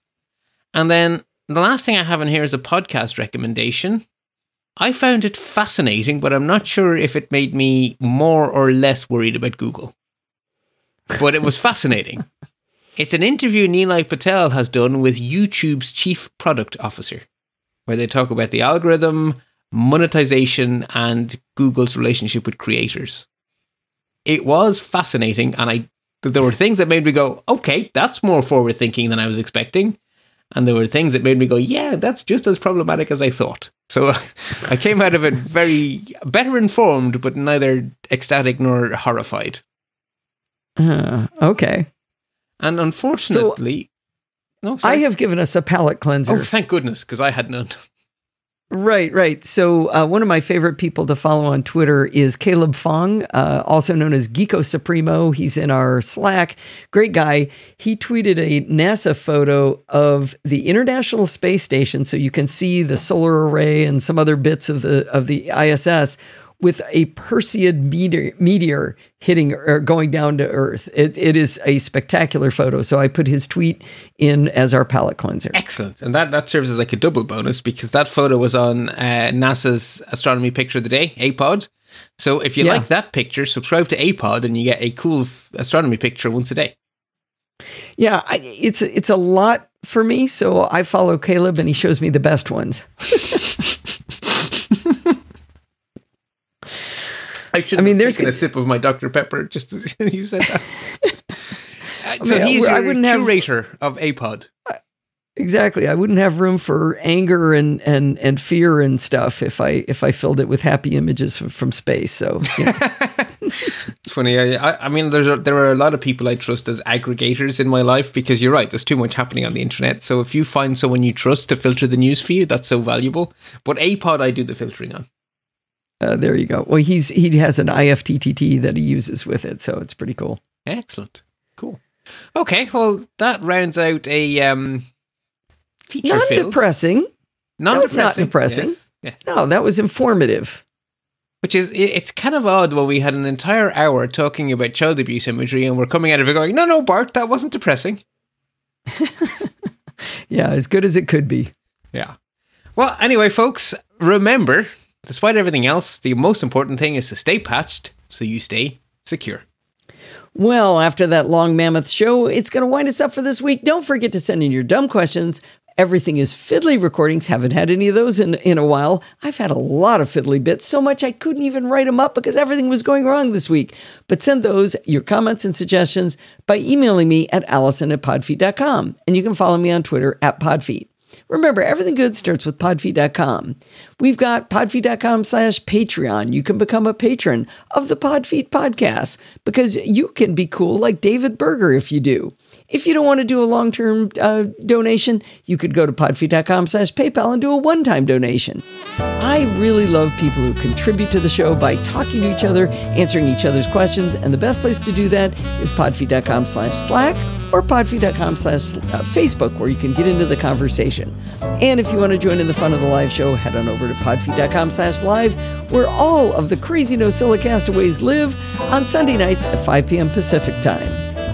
And then the last thing I have in here is a podcast recommendation. I found it fascinating, but I'm not sure if it made me more or less worried about Google. But it was fascinating. It's an interview Nilay Patel has done with YouTube's chief product officer, where they talk about the algorithm, monetization, and Google's relationship with creators. It was fascinating, and I there were things that made me go, okay, that's more forward thinking than I was expecting. And there were things that made me go, yeah, that's just as problematic as I thought. So [LAUGHS] I came out of it very better informed, but neither ecstatic nor horrified. Uh, okay. And unfortunately, no, I have given us a palate cleanser. Oh, thank goodness, because I had none. Right, right. So uh, one of my favorite people to follow on Twitter is Caleb Fong, uh, also known as Geeko Supremo. He's in our Slack. Great guy. He tweeted a NASA photo of the International Space Station, so you can see the solar array and some other bits of the of the ISS with a Perseid meteor, meteor hitting or going down to Earth. It, it is a spectacular photo. So I put his tweet in as our palate cleanser. Excellent. And that, that serves as like a double bonus because that photo was on uh, NASA's Astronomy Picture of the Day, APOD. So if you yeah. like that picture, subscribe to APOD and you get a cool astronomy picture once a day. Yeah, I, it's it's a lot for me. So I follow Caleb and he shows me the best ones. [LAUGHS] I should. I mean, there's a sip of my Dr Pepper [LAUGHS] just as [LAUGHS] you said that. I so mean, he's I wouldn't curator have, of APOD. Exactly. I wouldn't have room for anger and, and, and fear and stuff if I if I filled it with happy images from, from space. So [LAUGHS] it's funny. I, I mean, there's a, there are a lot of people I trust as aggregators in my life because you're right. There's too much happening on the internet. So if you find someone you trust to filter the news for you, that's so valuable. But APOD, I do the filtering on. Uh, there you go. Well, he's he has an IFTTT that he uses with it, so it's pretty cool. Excellent. Cool. Okay, well that rounds out a um, feature not depressing. Not that was not depressing. Yes. Yes. No, that was informative. Which is it's kind of odd when we had an entire hour talking about child abuse imagery and we're coming out of it going, no, no, Bart, that wasn't depressing. [LAUGHS] yeah, as good as it could be. Yeah. Well, anyway, folks, remember Despite everything else, the most important thing is to stay patched so you stay secure. Well, after that long mammoth show, it's going to wind us up for this week. Don't forget to send in your dumb questions. Everything is fiddly recordings. Haven't had any of those in, in a while. I've had a lot of fiddly bits, so much I couldn't even write them up because everything was going wrong this week. But send those, your comments and suggestions, by emailing me at allison at podfeet.com. And you can follow me on Twitter at podfeet. Remember, everything good starts with podfeet.com. We've got podfeet.com slash Patreon. You can become a patron of the Podfeet podcast because you can be cool like David Berger if you do. If you don't want to do a long term uh, donation, you could go to podfeet.com slash PayPal and do a one time donation. I really love people who contribute to the show by talking to each other, answering each other's questions, and the best place to do that is podfeet.com slash Slack or podfeet.com slash uh, Facebook, where you can get into the conversation. And if you want to join in the fun of the live show, head on over to podfeet.com slash live, where all of the crazy NosillaCastaways castaways live on Sunday nights at 5 p.m. Pacific time.